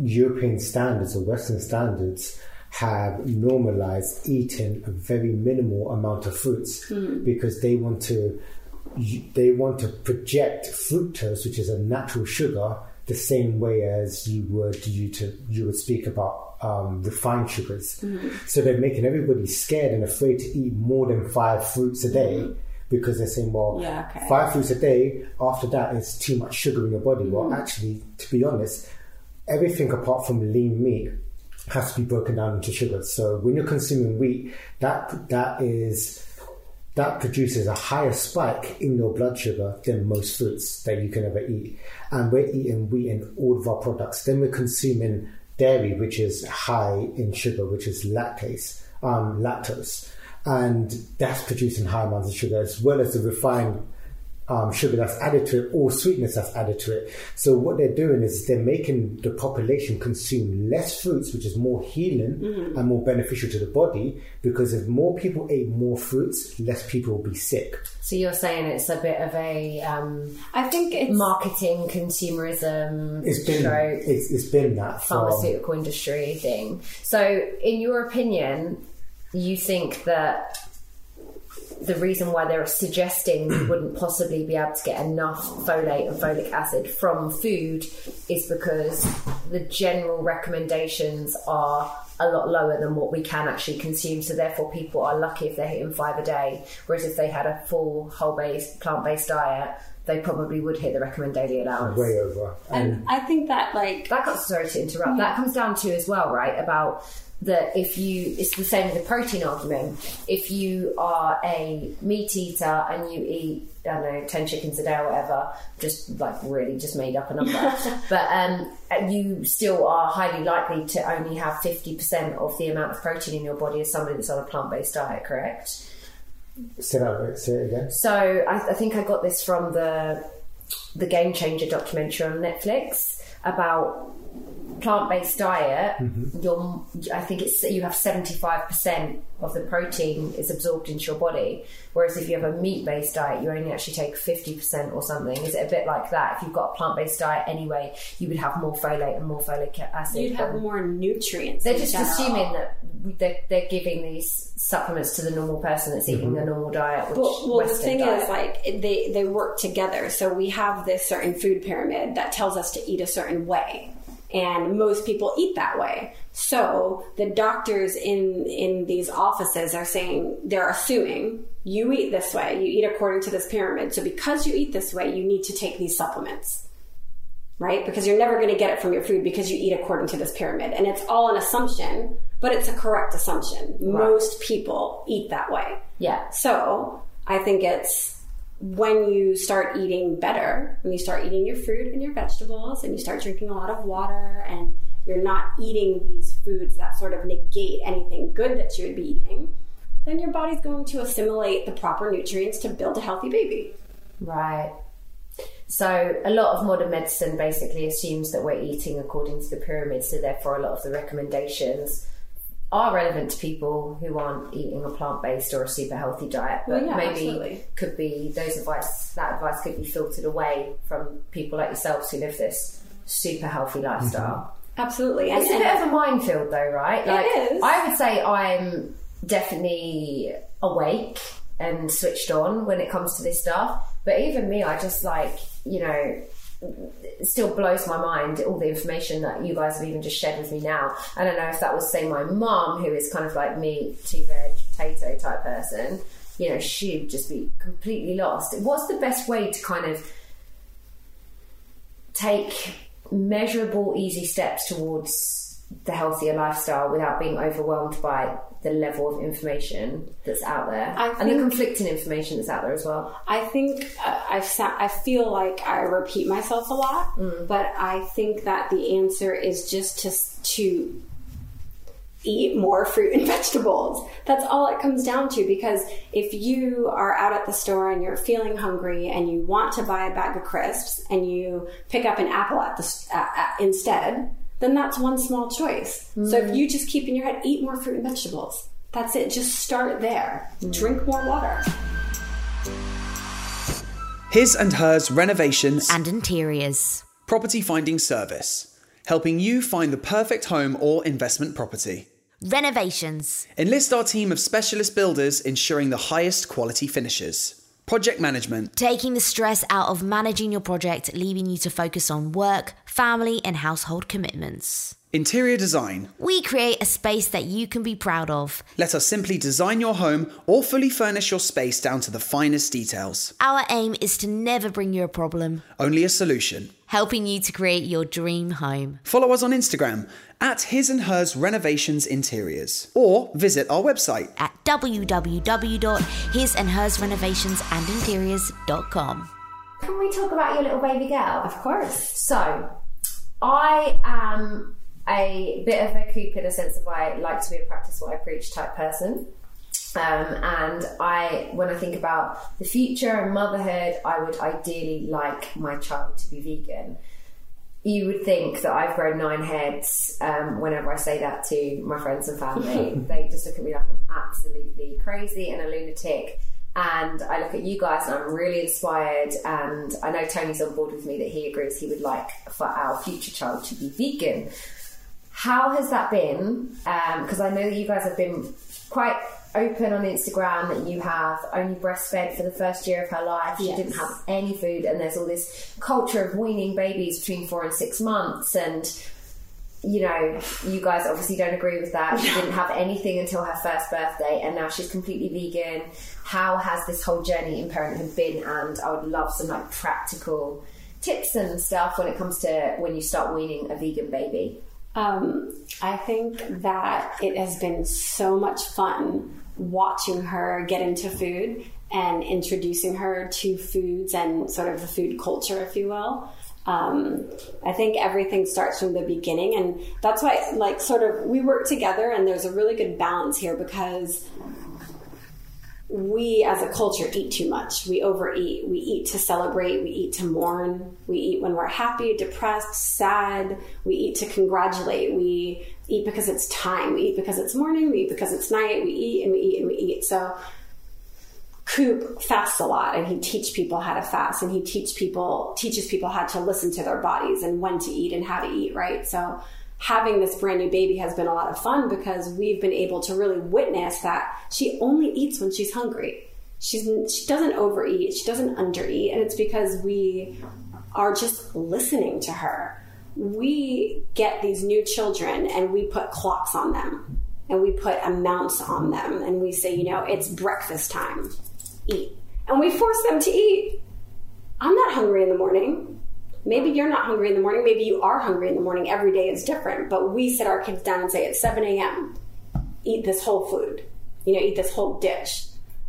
European standards or Western standards have normalized eating a very minimal amount of fruits mm. because they want to they want to project fructose, which is a natural sugar, the same way as you would you to you would speak about um, refined sugars. Mm. So they're making everybody scared and afraid to eat more than five fruits a day because they're saying, well, Yeah, okay. five fruits a day. After that is too much sugar in your body. Well, actually, to be honest, everything apart from lean meat has to be broken down into sugars. So when you're consuming wheat, that that is that produces a higher spike in your blood sugar than most fruits that you can ever eat. And we're eating wheat in all of our products. Then we're consuming dairy, which is high in sugar, which is lactase, um, lactose, and that's producing high amounts of sugar as well as the refined um, sugar that's added to it or sweetness that's added to it. So what they're doing is they're making the population consume less fruits, which is more healing Mm-hmm. and more beneficial to the body. Because if more people ate more fruits, less people will be sick. So you're saying it's a bit of a um, I think it's marketing, consumerism, It's been stroke, it's, it's been that from pharmaceutical industry thing. So, in your opinion, you think that the reason why they're suggesting you (clears throat) wouldn't possibly be able to get enough folate and folic acid from food is because the general recommendations are a lot lower than what we can actually consume. So therefore, people are lucky if they're hitting five a day. Whereas if they had a full whole based plant based diet, they probably would hit the recommended daily allowance. way over. And and I think that like That comes sorry to interrupt. That comes down to as well, right? About that if you it's the same with the protein argument. If you are a meat eater and you eat I don't know ten chickens a day or whatever, just like really just made up a number, (laughs) but um, you still are highly likely to only have fifty percent of the amount of protein in your body as somebody that's on a plant based diet, correct? say that say it again. So I, I think I got this from the the Game Changer documentary on Netflix about plant-based diet. Mm-hmm. Your, I think it's you have seventy-five percent of the protein is absorbed into your body, whereas if you have a meat-based diet, you only actually take fifty percent or something. Is it a bit like that? If you've got a plant-based diet anyway, you would have more folate and more folic acid. you'd have more nutrients. they're just general. assuming that they're, they're giving these supplements to the normal person that's eating mm-hmm. the normal diet. Which Well, well the thing diet. is, like they they work together. So we have this certain food pyramid that tells us to eat a certain way, and most people eat that way. So the doctors in in these offices are saying they're assuming you eat this way, you eat according to this pyramid. So because you eat this way, you need to take these supplements. Right? Because you're never going to get it from your food because you eat according to this pyramid. And it's all an assumption, but it's a correct assumption. Most people eat that way. yeah, So I think it's when you start eating better, when you start eating your fruit and your vegetables, and you start drinking a lot of water, and you're not eating these foods that sort of negate anything good that you would be eating, then your body's going to assimilate the proper nutrients to build a healthy baby. Right. So a lot of modern medicine basically assumes that we're eating according to the pyramid, so therefore a lot of the recommendations are relevant to people who aren't eating a plant-based or a super healthy diet, but Well, yeah, maybe absolutely. could be those advice that advice could be filtered away from people like yourselves who live this super healthy lifestyle. Mm-hmm. Absolutely. And, It's a bit of a minefield, though, right? Like, is. I would say I'm definitely awake and switched on when it comes to this stuff. But even me, I just like, you know, it still blows my mind all the information that you guys have even just shared with me now. I don't know if that was, say, my mom, who is kind of like me, two veg, potato type person. You know, she'd just be completely lost. What's the best way to kind of take measurable, easy steps towards the healthier lifestyle without being overwhelmed by the level of information that's out there I and the conflicting information that's out there as well. I think uh, I've sa- I feel like I repeat myself a lot, but I think that the answer is just to to eat more fruit and (laughs) vegetables. That's all it comes down to because if you are out at the store and you're feeling hungry and you want to buy a bag of crisps and you pick up an apple at the uh, uh, instead, then that's one small choice. So if mm. you just keep in your head eat more fruit and vegetables. That's it. Just start there. Mm. Drink more water. His and Hers Renovations and interiors. Property Finding Service, helping you find the perfect home or investment property. Renovations. Enlist our team of specialist builders ensuring the highest quality finishes. Project management, Taking the stress out of managing your project, leaving you to focus on work, family, and household commitments. Interior design. We create a space that you can be proud of. Let us simply design your home or fully furnish your space down to the finest details. Our aim is to never bring you a problem, Only a solution. helping you to create your dream home. Follow us on Instagram at His and Hers Renovations Interiors or visit our website. at www.hisandhersrenovationsinteriors.com. Can we talk about your little baby girl? Of course. So, I am a bit of a coop in a sense of I like to be a practice what I preach type person. Um, and I, when I think about the future and motherhood, I would ideally like my child to be vegan. You would think that I've grown nine heads um, whenever I say that to my friends and family. (laughs) they just look at me like I'm absolutely crazy and a lunatic. And I look at you guys and I'm really inspired. And I know Tony's on board with me that he agrees he would like for our future child to be vegan. How has that been? Um, because I know that you guys have been quite open on Instagram that you have only breastfed for the first year of her life. She Yes. didn't have any food, and there's all this culture of weaning babies between four and six months. And you know, you guys obviously don't agree with that. She didn't have anything until her first birthday, and now she's completely vegan. How has this whole journey in parenthood been? And I would love some like practical tips and stuff when it comes to when you start weaning a vegan baby. Um, I think that it has been so much fun watching her get into food and introducing her to foods and sort of the food culture, if you will. Um, I think everything starts from the beginning, and that's why, like, sort of, we work together, and there's a really good balance here because we as a culture eat too much. We overeat. We eat to celebrate. We eat to mourn. We eat when we're happy, depressed, sad. We eat to congratulate. We eat because it's time. We eat because it's morning. We eat because it's night. We eat and we eat and we eat. So Coop fasts a lot and he teach people how to fast and he teach people teaches people how to listen to their bodies and when to eat and how to eat, right? So having this brand new baby has been a lot of fun because we've been able to really witness that she only eats when she's hungry. She's she doesn't overeat, she doesn't undereat, and it's because we are just listening to her. We get these new children and we put clocks on them and we put amounts on them and we say, you know, it's breakfast time, eat. And we force them to eat. I'm not hungry in the morning. Maybe you're not hungry in the morning. Maybe you are hungry in the morning. Every day is different. But we sit our kids down and say, at 7 a.m., eat this whole food. You know, eat this whole dish.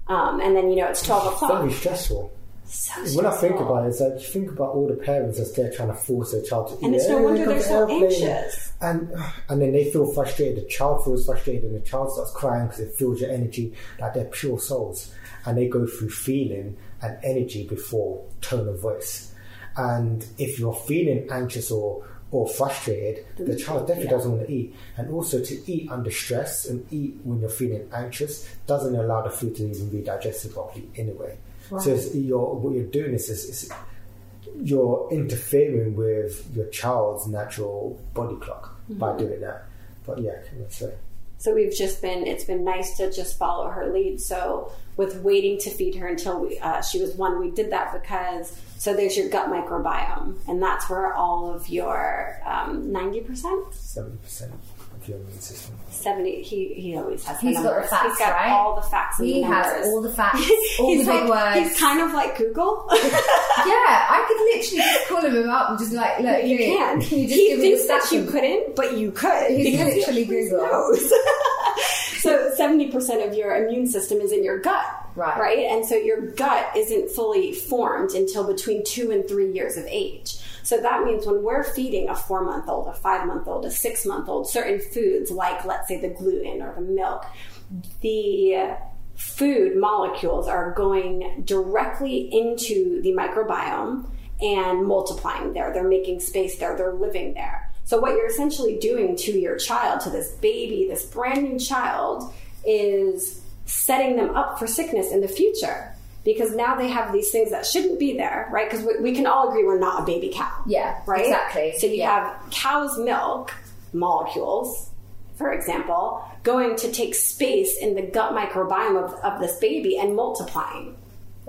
Um, and then, you know, it's 12 o'clock. Very stressful. So When I think about it, it's like you think about all the parents that's there trying to force their child to eat. And it's no wonder they're so anxious. And and then they feel frustrated. The child feels frustrated, and the child starts crying because it feels your energy like they're pure souls, and they go through feeling and energy before tone of voice. And if you're feeling anxious or or frustrated, the child definitely doesn't want to eat. And also to eat under stress and eat when you're feeling anxious doesn't allow the food to even be digested properly anyway. So it's, you're, what you're doing is, is, is you're interfering with your child's natural body clock by mm-hmm. doing that. But yeah, let's say. So we've just been, it's been nice to just follow her lead. So with waiting to feed her until we, uh, she was one, we did that because, so there's your gut microbiome. And that's where all of your um, 90%, seventy percent your immune system. 70, he, he always has the He's got the facts, He's got right? all the facts and He the has all the facts, (laughs) all the he's big like, words. He's kind of like Google. (laughs) (laughs) yeah, I could literally just call him up and just be like, look, you here, can. Can you just he give me the thinks that you and- couldn't, but you could. He's because he literally always Google. knows. so seventy percent of your immune system is in your gut, Right. Right, and so your gut isn't fully formed until between two and three years of age. So that means when we're feeding a four month old, a five month old, a six month old certain foods, like let's say the gluten or the milk, the food molecules are going directly into the microbiome and multiplying there. They're making space there, they're living there. So, what you're essentially doing to your child, to this baby, this brand new child, is setting them up for sickness in the future. Because now they have these things that shouldn't be there, right? Because we, we can all agree we're not a baby cow. Yeah, right? exactly. So you Yeah. have cow's milk molecules, for example, going to take space in the gut microbiome of, of this baby and multiplying.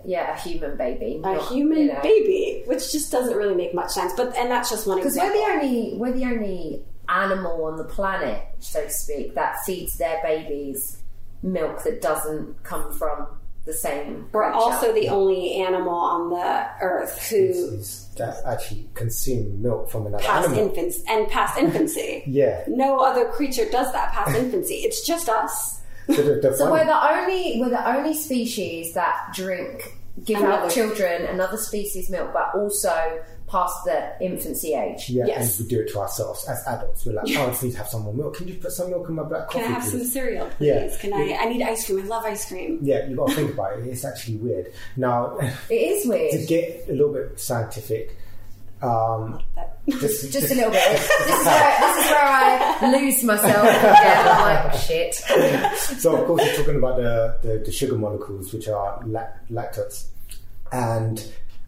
yeah, a human baby, a not, human you know. baby, which just doesn't really make much sense. But and that's just one example. Because we're the only we're the only animal on the planet, so to speak, that feeds their babies milk that doesn't come from the same. We're creature. also the only animal on the earth who Is that actually consume milk from another past animal. infants and past infancy. (laughs) Yeah. No other creature does that past infancy. It's just us. So, the, the (laughs) So we're the only we're the only species that drink give Another- out children another species milk, but also past the infancy age. yeah, yes. and we do it to ourselves as adults. We're like, oh, I just need to have some more milk. Can you put some milk in my black coffee, Can I have please? some cereal, please? Yeah. Can I? I need ice cream. I love ice cream. Yeah, you've got to think about it. It's actually weird. Now, (laughs) It is weird. to get a little bit scientific, um, That- this, Just a little bit. (laughs) This is where, this is where I lose myself Yeah, I'm like, shit. (laughs) so of course we're talking about the, the, the sugar molecules which are lac- lactose and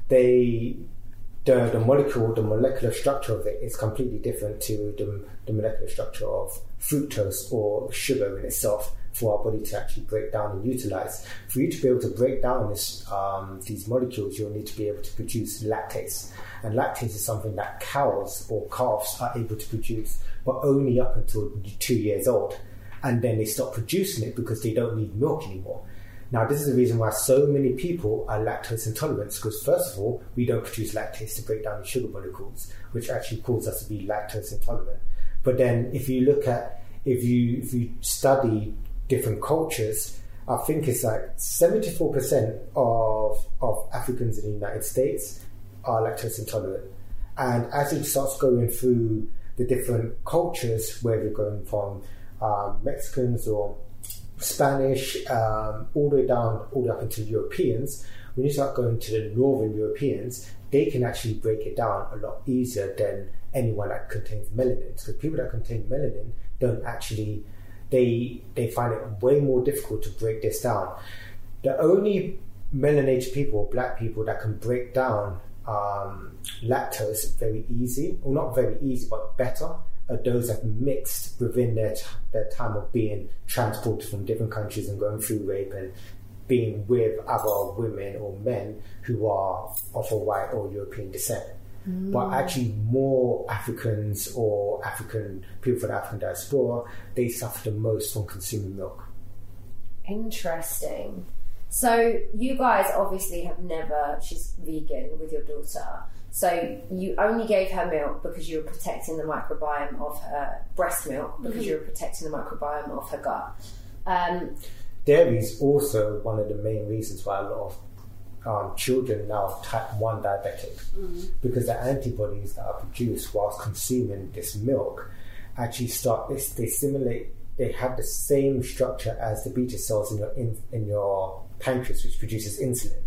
they the, the molecule the molecular structure of it is completely different to the, the molecular structure of fructose or sugar in itself for our body to actually break down and utilize. For you to be able to break down this um, these molecules you'll need to be able to produce lactase. And lactase is something that cows or calves are able to produce but only up until two years old. And then they stop producing it because they don't need milk anymore. Now, this is the reason why so many people are lactose intolerant because, first of all, we don't produce lactase to break down the sugar molecules, which actually causes us to be lactose intolerant. But then, if you look at, if you if you study different cultures, I think it's like 74% of, of Africans in the United States are lactose intolerant. And as it starts going through the different cultures, where you're going from um, Mexicans or Spanish, um, all the way down, all the way up into Europeans, when you start going to the Northern Europeans, they can actually break it down a lot easier than anyone that contains melanin. Because people that contain melanin don't actually, they they find it way more difficult to break this down. The only melanated people, black people, that can break down um, lactose very easy, or not very easy, but better, those that mixed within their, t- their time of being transported from different countries and going through rape and being with other women or men who are of a white or European descent. Mm. But actually, more Africans or African people from the African diaspora, they suffer the most from consuming milk. Interesting. So you guys obviously have never. She's vegan with your daughter. So you only gave her milk because you were protecting the microbiome of her breast milk because you were protecting the microbiome of her gut. Um, Dairy is also one of the main reasons why a lot of um, children now type 1 diabetic. Because the antibodies that are produced whilst consuming this milk actually start they, they simulate they have the same structure as the beta cells in your in, in your pancreas which produces insulin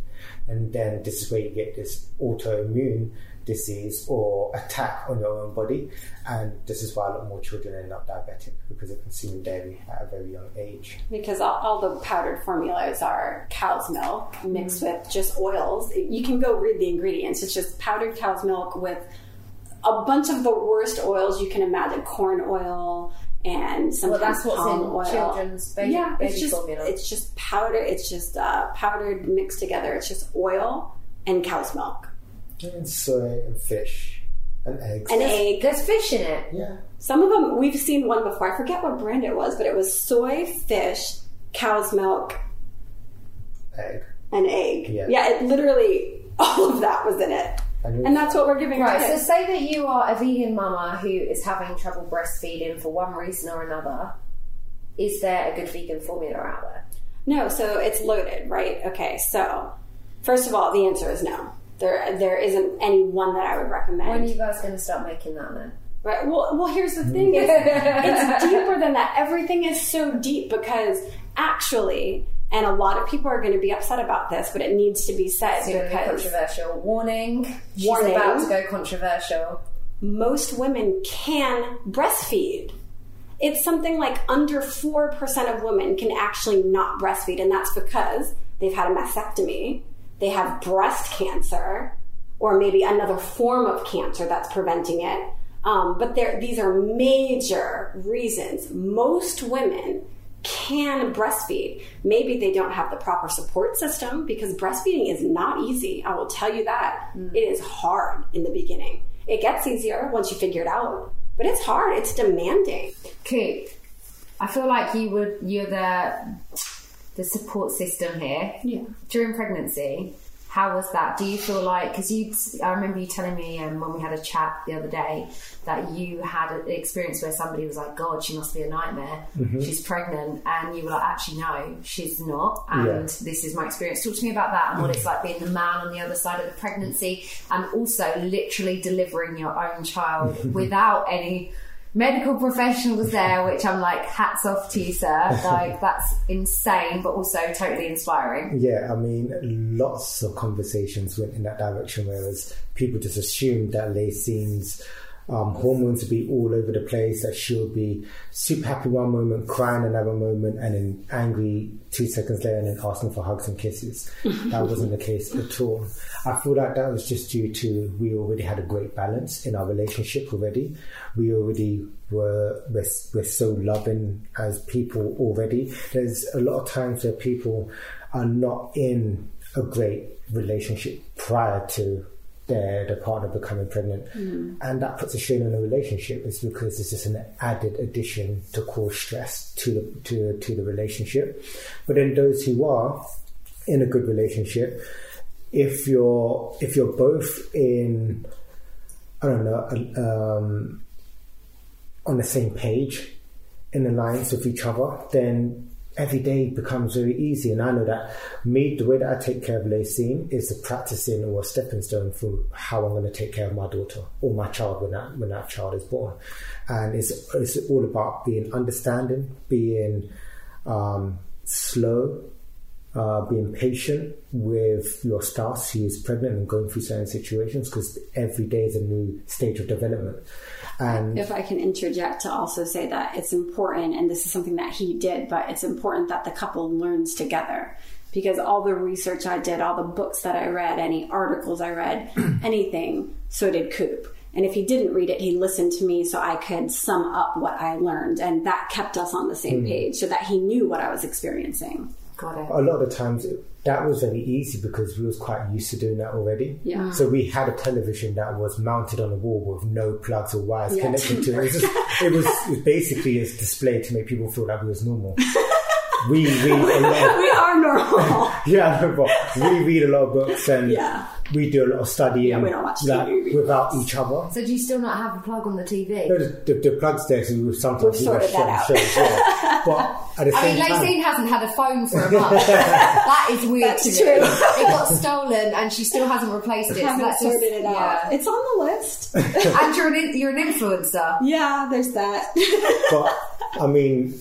and then this is where you get this autoimmune disease or attack on your own body and this is why a lot more children end up diabetic because they're consuming dairy at a very young age because all, all the powdered formulas are cow's milk mixed mm-hmm. with just oils. You can go read the ingredients. It's just powdered cow's milk with a bunch of the worst oils you can imagine: corn oil and some Well, that's what's palm in oil. children's baby- yeah, baby it's just formula. it's just powder. It's just uh, powdered mixed together. It's just oil and cow's milk and soy and fish and eggs and egg. there's fish in it. yeah Some of them we've seen one before. I forget what brand it was, but it was soy, fish, cow's milk, egg an egg. Yeah. Yeah. it literally (laughs) all of that was in it, And that's what we're giving Right, to so say that you are a vegan mama who is having trouble breastfeeding for one reason or another. Is there a good vegan formula out there? no, so it's loaded, right? Okay, so first of all, the answer is no. There, there isn't any one that I would recommend. When are you guys going to stop making that then? Right. Well, well, here's the thing: is (laughs) it's deeper than that. Everything is so deep because actually, and a lot of people are going to be upset about this, but it needs to be said It's because controversial. Warning. She's Warning. about to go controversial. most women can breastfeed. It's something like under 4% of women can actually not breastfeed, and that's because they've had a mastectomy, they have breast cancer, or maybe another form of cancer that's preventing it. Um, but there, these are major reasons. Most women can breastfeed. Maybe they don't have the proper support system because breastfeeding is not easy. I will tell you that. Hmm. It is hard in the beginning. It gets easier once you figure it out, but it's hard. It's demanding. Coop, I feel like you would you're the the support system here. Yeah. During pregnancy, how was that? Do you feel like because you? I remember you telling me um, when we had a chat the other day that you had an experience where somebody was like, "God, she must be a nightmare. She's pregnant," and you were like, "Actually, no, she's not." And Yeah. this is my experience. Talk to me about that and what it's like being the man on the other side of the pregnancy, and also literally delivering your own child (laughs) without any medical professionals there, which I'm like, hats off to you, sir. (laughs) Like, that's insane, but also totally inspiring. Yeah, I mean, lots of conversations went in that direction, whereas people just assumed that Lacey's um, hormones would be all over the place, that she'll be super happy one moment, crying another moment, and then angry two seconds later, and then asking for hugs and kisses. (laughs) that wasn't the case at all. I feel like that was just due to we already had a great balance in our relationship already. We already were we're, we're so loving as people already. There's a lot of times where people are not in a great relationship prior to the partner becoming pregnant, and that puts a strain on the relationship. Is because it's just an added addition to cause stress to the to to the relationship. But then those who are in a good relationship, if you're if you're both in I don't know um, on the same page in alliance with each other, then every day becomes very easy. And I know that me, the way that I take care of Lacine is a practicing or a stepping stone for how I'm going to take care of my daughter or my child when that when that child is born. And it's it's all about being understanding, being um, slow, uh, being patient with your spouse who is pregnant and going through certain situations because every day is a new stage of development. And If I can interject to also say that it's important, and this is something that he did, but it's important that the couple learns together. Because all the research I did, all the books that I read, any articles I read, (clears throat) anything, so did Coop. And if he didn't read it, he listened to me so I could sum up what I learned. And that kept us on the same page so that he knew what I was experiencing. Got it. a lot of the times it, that was very easy because we was quite used to doing that already. Yeah. So we had a television that was mounted on a wall with no plugs or wires Yeah. connected to it. It was, just, (laughs) it was it was basically a display to make people feel like we was normal. (laughs) we read a lot. Of, We are normal. (laughs) yeah, we read a lot of books and Yeah. We do a lot of studying Yeah, we don't watch like, TV, we without each other. So do you still not have a plug on the TV? No, the, the, the plugs there, so we sometimes We've sorted just that show- out. show, yeah. (laughs) But at the I same mean, time, Lacine hasn't had a phone for a (laughs) month. that is weird That's to me. true. It got stolen and she still hasn't replaced it. so haven't that's just- sorted it out. yeah. It's on the list. (laughs) and you're an, you're an influencer. yeah, there's that. But I mean,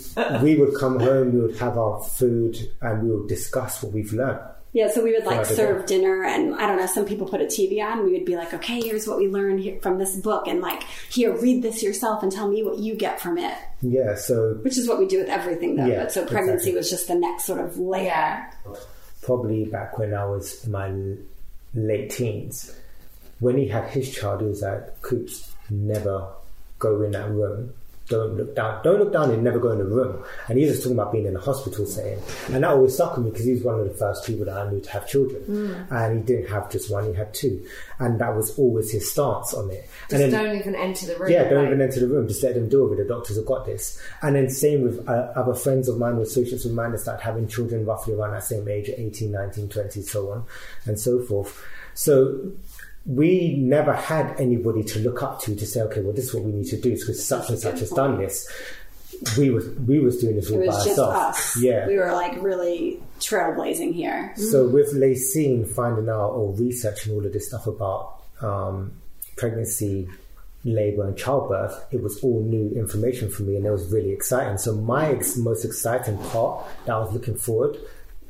we would come home, we would have our food, and we would discuss what we've learned. Yeah, so we would like serve dinner, and I don't know. Some people put a TV on. We would be like, "Okay, here's what we learned from this book," and like, "Here, read this yourself and tell me what you get from it." Yeah, so Which is what we do with everything, though. Yeah, but so pregnancy exactly. was just the next sort of layer. Probably back when I was in my late teens, when he had his child, he was like, "Coops, never go in that room." Don't look down. Don't look down and never go in the room. And he was just talking about being in a hospital setting, and that always stuck with me because he was one of the first people that I knew to have children, and he didn't have just one; he had two, and that was always his stance on it. Just and then, don't even enter the room. Yeah, don't like- even enter the room. Just let them do it. The doctors have got this. And then same with uh, other friends of mine, or associates of mine that start having children roughly around that same age, 18, 19, 20, so on and so forth. So we never had anybody to look up to to say, okay, well, this is what we need to do because such and such has done this. We was we was doing this all It by ourselves. us. Yeah. we were like really trailblazing here. So with Lacine finding out or researching all of this stuff about um, pregnancy, labour, and childbirth, it was all new information for me, and it was really exciting. So my ex- most exciting part that I was looking forward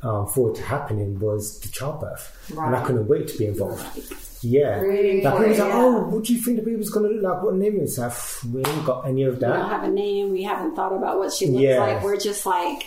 um, forward to happening was the childbirth, and I couldn't wait to be involved. Yeah, Really like was like, "Oh, what do you think the baby's gonna look like? What name is that?" We ain't got any of that. We don't have a name. We haven't thought about what she looks Yeah. like. We're just like,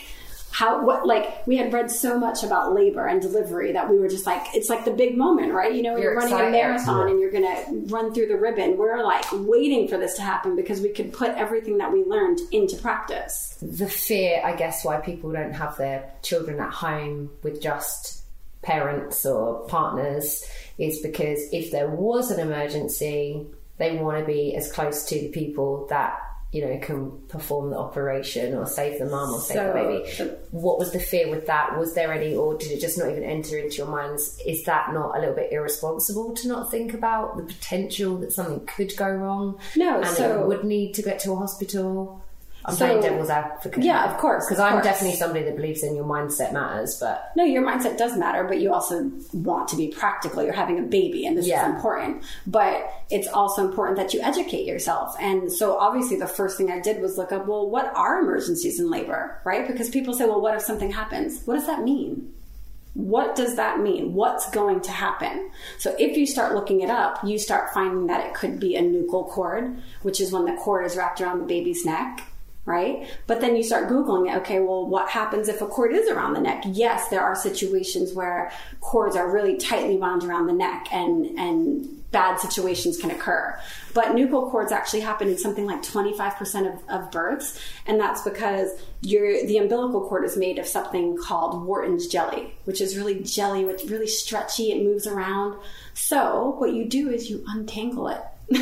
how what like we had read so much about labor and delivery that we were just like it's like the big moment right? You know when You're you're, running excited. a marathon and you're gonna run through the ribbon we're like waiting for this to happen because we could put everything that we learned into practice. The fear, I guess, why people don't have their children at home with just parents or partners is because if there was an emergency, they want to be as close to the people that you know can perform the operation or save the mum or save the baby. What was the fear with that? Was there any, or did it just not even enter into your minds? Is that not a little bit irresponsible to not think about the potential that something could go wrong? No, and so- it would need to get to a hospital. I'm So- playing devil's advocate. Yeah, of course, Because I'm course. definitely somebody that believes in your mindset matters, but No, your mindset does matter, but you also want to be practical. You're having a baby, and this Yeah. is important. But it's also important that you educate yourself. And so, obviously, the first thing I did was look up, well, what are emergencies in labor, right? Because people say, well, what if something happens? What does that mean? What does that mean? What's going to happen? So, if you start looking it up, you start finding that it could be a nuchal cord, which is when the cord is wrapped around the baby's neck right? But then you start Googling it. Okay, well, what happens if a cord is around the neck? Yes, there are situations where cords are really tightly wound around the neck and, and bad situations can occur. But nuchal cords actually happen in something like 25% of, of births. And that's because your, the umbilical cord is made of something called Wharton's jelly, which is really jelly, it's really stretchy, it moves around. So what you do is you untangle it. (laughs)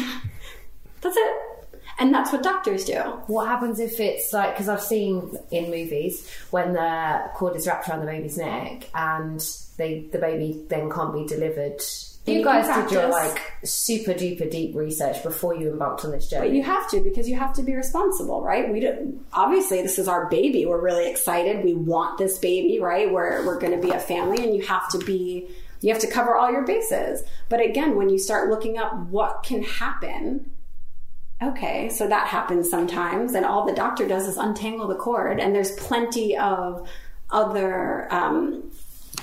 that's it. And that's what doctors do. what happens if it's like, because I've seen in movies when the cord is wrapped around the baby's neck and they, the baby then can't be delivered. You, you guys can did your like super duper deep research before you embarked on this But journey. you have to because you have to be responsible, right? We don't, obviously this is our baby. We're really excited. We want this baby, right? We're we're going to be a family, and you have to be you have to cover all your bases. But again, when you start looking up what can happen, okay, so that happens sometimes, and all the doctor does is untangle the cord, and there's plenty of other. Um,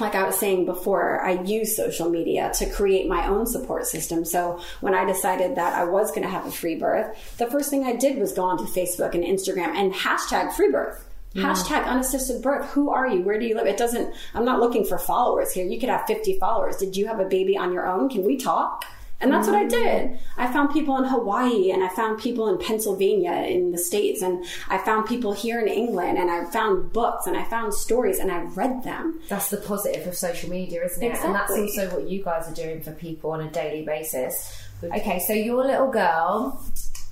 like I was saying before, I use social media to create my own support system. So when I decided that I was going to have a free birth, the first thing I did was go onto Facebook and Instagram and hashtag free birth. Hashtag unassisted birth. Who are you? Where do you live? It doesn't, I'm not looking for followers here. You could have 50 followers. Did you have a baby on your own? Can we talk? And that's what I did. I found people in Hawaii and I found people in Pennsylvania in the States and I found people here in England and I found books and I found stories and I read them. That's the positive of social media, isn't it? And that's also what you guys are doing for people on a daily basis. Okay, so your little girl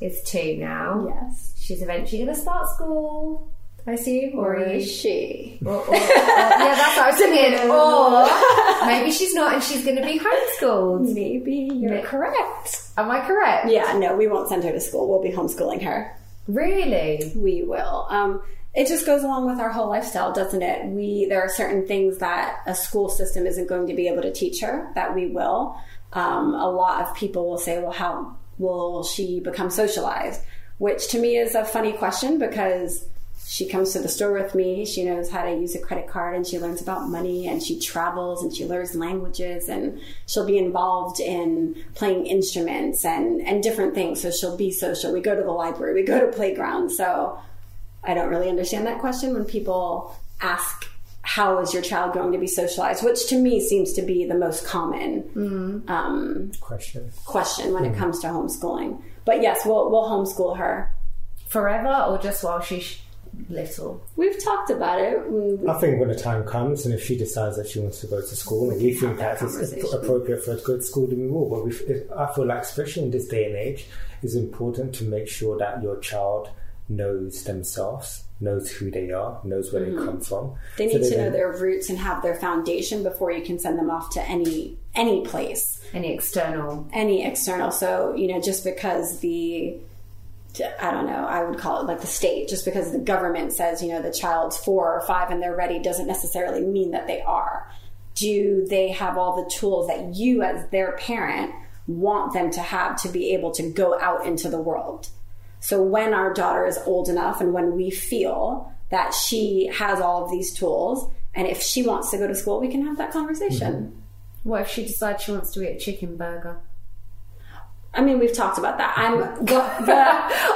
is two now. Yes. She's eventually going to start school, I assume, or is she? Or, or, or- yeah, that's what I was thinking. (laughs) Or maybe she's not, and she's going to be homeschooled. Maybe you're Yeah. correct. Am I correct? Yeah, no, we won't send her to school. We'll be homeschooling her. Really? We will. Um, it just goes along with our whole lifestyle, doesn't it? We there are certain things that a school system isn't going to be able to teach her that we will. Um, a lot of people will say, "Well, how will she become socialized?" Which to me is a funny question because she comes to the store with me. She knows how to use a credit card and she learns about money and she travels and she learns languages and she'll be involved in playing instruments and, and different things. So she'll be social. We go to the library, we go to playgrounds. So I don't really understand that question when people ask, how is your child going to be socialized? Which to me seems to be the most common um, Question. question when it comes to homeschooling. But yes, we'll, we'll homeschool her. Forever, or just while she's little? We've talked about it. We- I think when the time comes, and if she decides that she wants to go to school, and we think that that it's appropriate for her to go to school, then we will. But we, if, I feel like, especially in this day and age, it's important to make sure that your child knows themselves, knows who they are, knows where they come from. Mm-hmm. They So need to know their roots and have their foundation before you can send them off to any any place, Any external? any external. So you know, just because the I don't know, I would call it like the state. Just because the government says you know the child's four or five and they're ready doesn't necessarily mean that they are. Do they have all the tools that you, as their parent, want them to have to be able to go out into the world? So when our daughter is old enough and when we feel that she has all of these tools, and if she wants to go to school, we can have that conversation. What if she decides she wants to eat a chicken burger? I mean, we've talked about that. I'm (laughs) the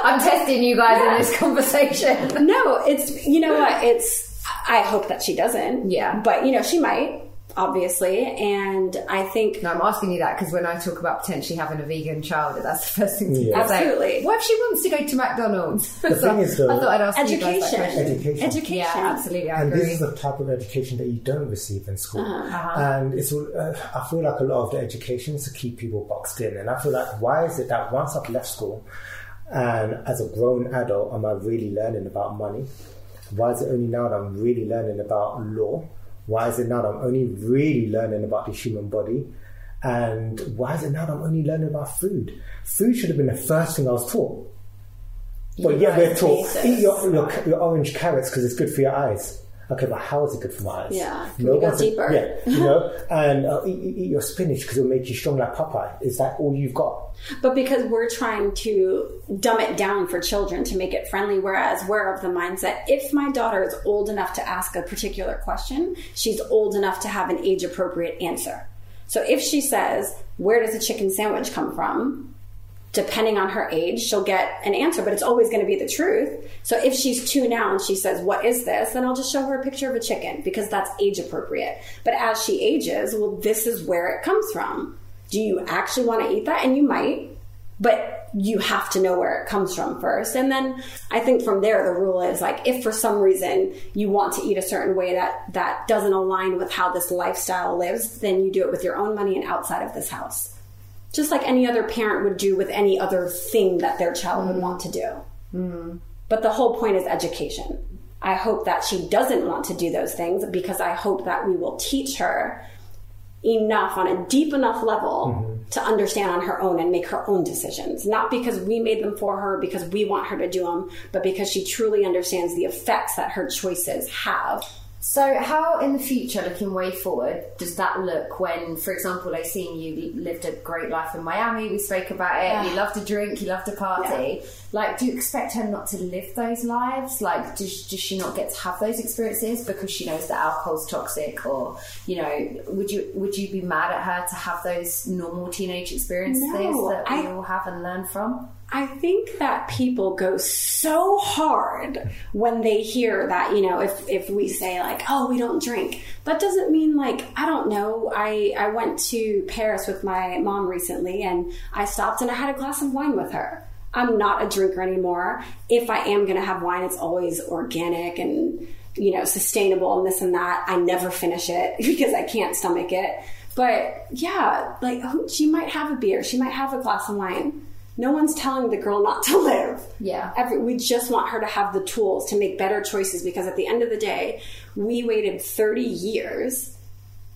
I'm testing you guys in this conversation. no, it's you know what? It's I hope that she doesn't. Yeah. But, you know, she might, obviously. And I think. No, I'm asking you that because when I talk about potentially having a vegan child, that's the first thing to Yeah. say. Absolutely. What if she wants to go to McDonald's? The thing is, though- (laughs) I thought I'd ask you guys that Education. Education. Education. Yeah, absolutely. I and agree. this is the type of education that you don't receive in school. Uh-huh. And it's uh, I feel like a lot of the education is to keep people boxed in. And I feel like why is it that once I've left school and as a grown adult, am I really learning about money? Why is it only now that I'm really learning about law? Why is it now I'm only really learning about the human body? And why is it now I'm only learning about food? Food should have been the first thing I was taught. But yeah, we're taught eat your, your, your orange carrots because it's good for your eyes. Okay, but how is it good for my eyes? Yeah, we go deeper? yeah, (laughs) you know, and uh, eat, eat eat your spinach because it'll make you strong like Popeye. Is that all you've got? But because we're trying to dumb it down for children to make it friendly, whereas we're of the mindset if my daughter is old enough to ask a particular question, she's old enough to have an age appropriate answer. So if she says, Where does a chicken sandwich come from? Depending on her age, she'll get an answer, but it's always going to be the truth. So if she's two now and she says, What is this? then I'll just show her a picture of a chicken because that's age appropriate. But as she ages, well, this is where it comes from. Do you actually want to eat that? And you might, but you have to know where it comes from first. And then I think from there, the rule is like, if for some reason you want to eat a certain way that, that doesn't align with how this lifestyle lives, then you do it with your own money and outside of this house just like any other parent would do with any other thing that their child would mm. want to do. Mm. But the whole point is education. I hope that she doesn't want to do those things because I hope that we will teach her enough on a deep enough level mm-hmm. to understand on her own and make her own decisions. Not because we made them for her, because we want her to do them, but because she truly understands the effects that her choices have So, how in the future, looking way forward, does that look when, for example, I seen you lived a great life in Miami? We spoke about it. You love to drink, you love to party. Like, do you expect her not to live those lives? Like, does, does she not get to have those experiences because she knows that alcohol's toxic? Or, you know, would you would you be mad at her to have those normal teenage experiences No, that we I- all have and learn from? I think that people go so hard when they hear that, you know, if, if we say like, oh, we don't drink, that doesn't mean like, I don't know. I, I went to Paris with my mom recently and I stopped and I had a glass of wine with her. I'm not a drinker anymore. If I am going to have wine, it's always organic and, you know, sustainable and this and that. I never finish it (laughs) because I can't stomach it. But yeah, like oh, she might have a beer, she might have a glass of wine. No one's telling the girl not to (laughs) live. Yeah. Every, we just want her to have the tools to make better choices because at the end of the day, we waited 30 years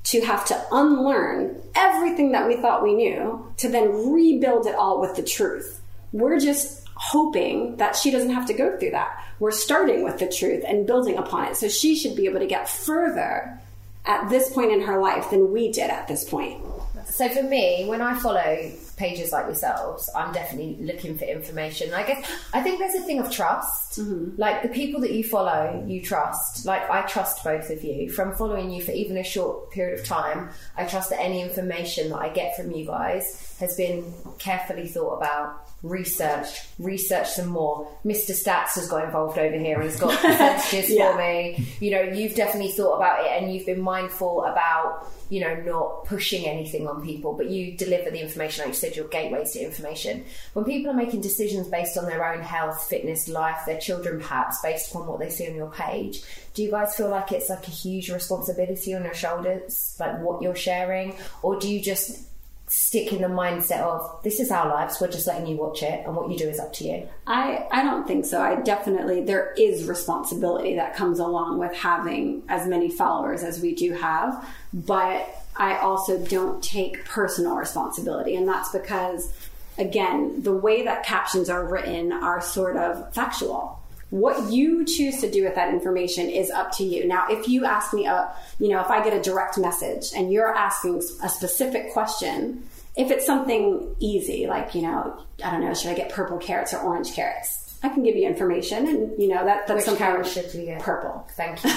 to have to unlearn everything that we thought we knew to then rebuild it all with the truth. We're just hoping that she doesn't have to go through that. We're starting with the truth and building upon it. So she should be able to get further at this point in her life than we did at this point. So for me, when I follow pages like yourselves, I'm definitely looking for information. I guess I think there's a thing of trust. Mm-hmm. Like the people that you follow, you trust. Like I trust both of you. From following you for even a short period of time, I trust that any information that I get from you guys has been carefully thought about, researched, researched some more. Mr. Stats has got involved over here and has got (laughs) percentages Yeah. for me. You know, you've definitely thought about it and you've been mindful about you know, not pushing anything on people, but you deliver the information. Like you said, your gateways to information. When people are making decisions based on their own health, fitness, life, their children perhaps, based upon what they see on your page, do you guys feel like it's like a huge responsibility on your shoulders, like what you're sharing? Or do you just stick in the mindset of this is our lives, we're just letting you watch it, and what you do is up to you? I, I don't think so. I definitely, there is responsibility that comes along with having as many followers as we do have, but I also don't take personal responsibility. And that's because, again, the way that captions are written are sort of factual. What you choose to do with that information is up to you. Now, if you ask me, a, you know, if I get a direct message and you're asking a specific question, if it's something easy, like, you know, I don't know, should I get purple carrots or orange carrots? I can give you information and, you know, that, that's Which something carrot should you get? purple. Thank (laughs) you.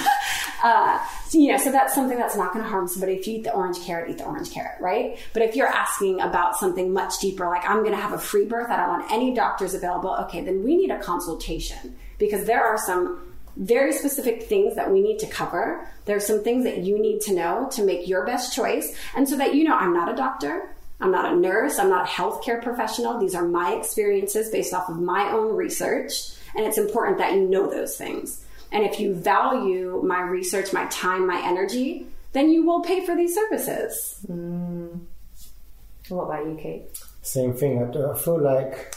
Uh, so, you know, so that's something that's not going to harm somebody. If you eat the orange carrot, eat the orange carrot, right? But if you're asking about something much deeper, like I'm going to have a free birth, I don't want any doctors available, okay, then we need a consultation because there are some very specific things that we need to cover. There are some things that you need to know to make your best choice. And so that you know, I'm not a doctor. I'm not a nurse. I'm not a healthcare professional. These are my experiences based off of my own research. And it's important that you know those things. And if you value my research, my time, my energy, then you will pay for these services. Mm. What about you, Kate? Same thing. I, I feel like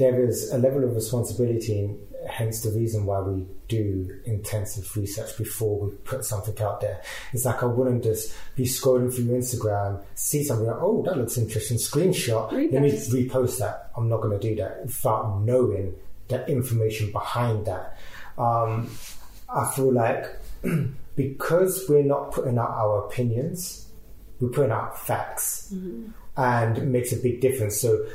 there is a level of responsibility, and hence the reason why we do intensive research before we put something out there. It's like I wouldn't just be scrolling through Instagram, see something, like, oh, that looks interesting, screenshot, let me Repost. repost that. I'm not going to do that without knowing the information behind that. Um, I feel like (clears throat) because we're not putting out our opinions, we're putting out facts, and it makes a big difference. So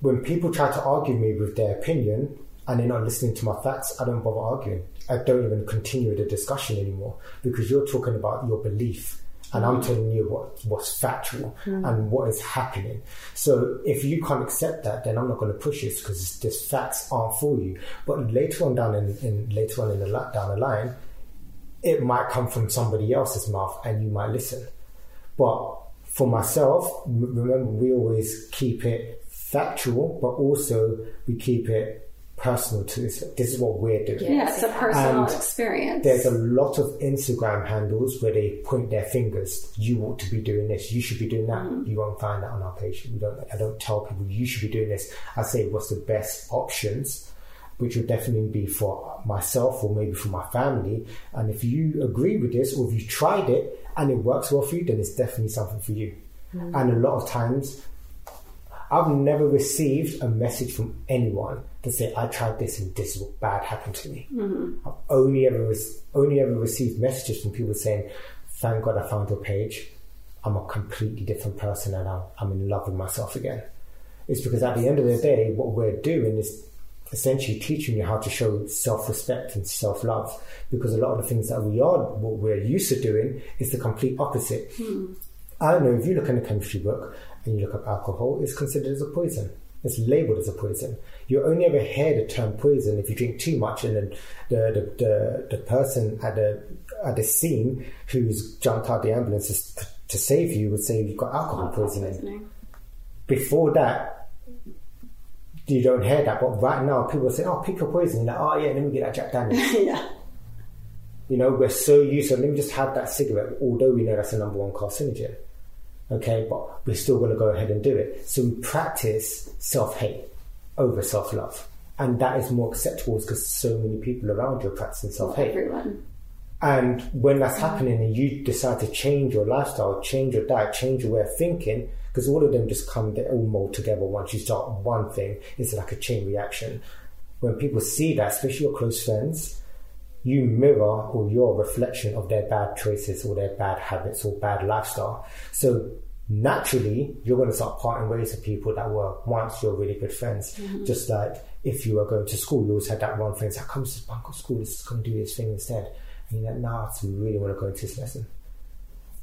when people try to argue me with their opinion and they're not listening to my facts, I don't bother arguing. I don't even continue the discussion anymore because you're talking about your belief and I'm mm. telling you what what's factual mm. and what is happening. So if you can't accept that, then I'm not going to push it because these facts aren't for you. But later on down in, in later on in the down the line, it might come from somebody else's mouth and you might listen. But for myself, remember, we always keep it factual, but also we keep it personal to this. This is what we're doing. Yeah, it's a personal And experience. There's a lot of Instagram handles where they point their fingers. You ought to be doing this. You should be doing that. Mm-hmm. You won't find that on our page. We don't. I don't tell people you should be doing this. I say what's the best options, which would definitely be for myself or maybe for my family. And if you agree with this, or if you tried it and it works well for you, then it's definitely something for you. Mm-hmm. And a lot of times, I've never received a message from anyone to say I tried this and this bad happened to me. Mm-hmm. I've only ever res- only ever received messages from people saying, "Thank God I found your page. I'm a completely different person and I'm, I'm in love with myself again." It's because at the end of the day, what we're doing is essentially teaching you how to show self-respect and self-love. Because a lot of the things that we are, what we're used to doing, is the complete opposite. Hmm. I don't know if you look in the chemistry book and you look up alcohol, it's considered as a poison. It's labeled as a poison. You only ever hear the term poison if you drink too much, and then the the, the, the person at the at the scene who's jumped out the ambulance to, to save you would say you've got alcohol poisoning. Poisoning. Before that, you don't hear that. But right now, people say, "Oh, pick your poison." You're like, "Oh yeah, let me get that Jack Daniels." (laughs) yeah. You know, we're so used to let me just have that cigarette, although we know that's the number one carcinogen. Okay, but we're still going to go ahead and do it. So we practice self hate over self love. And that is more acceptable because so many people around you are practicing self hate. Everyone. And when that's happening and you decide to change your lifestyle, change your diet, change your way of thinking, because all of them just come, they all mold together once you start one thing, it's like a chain reaction. When people see that, especially your close friends, you mirror or your reflection of their bad choices or their bad habits or bad lifestyle. So naturally, you're going to start parting ways with people that were once your really good friends. Mm-hmm. Just like if you were going to school, you always had that one friend that comes to this bunk of school, let's go and do this thing instead. And you're like, nah, I really want to go into this lesson.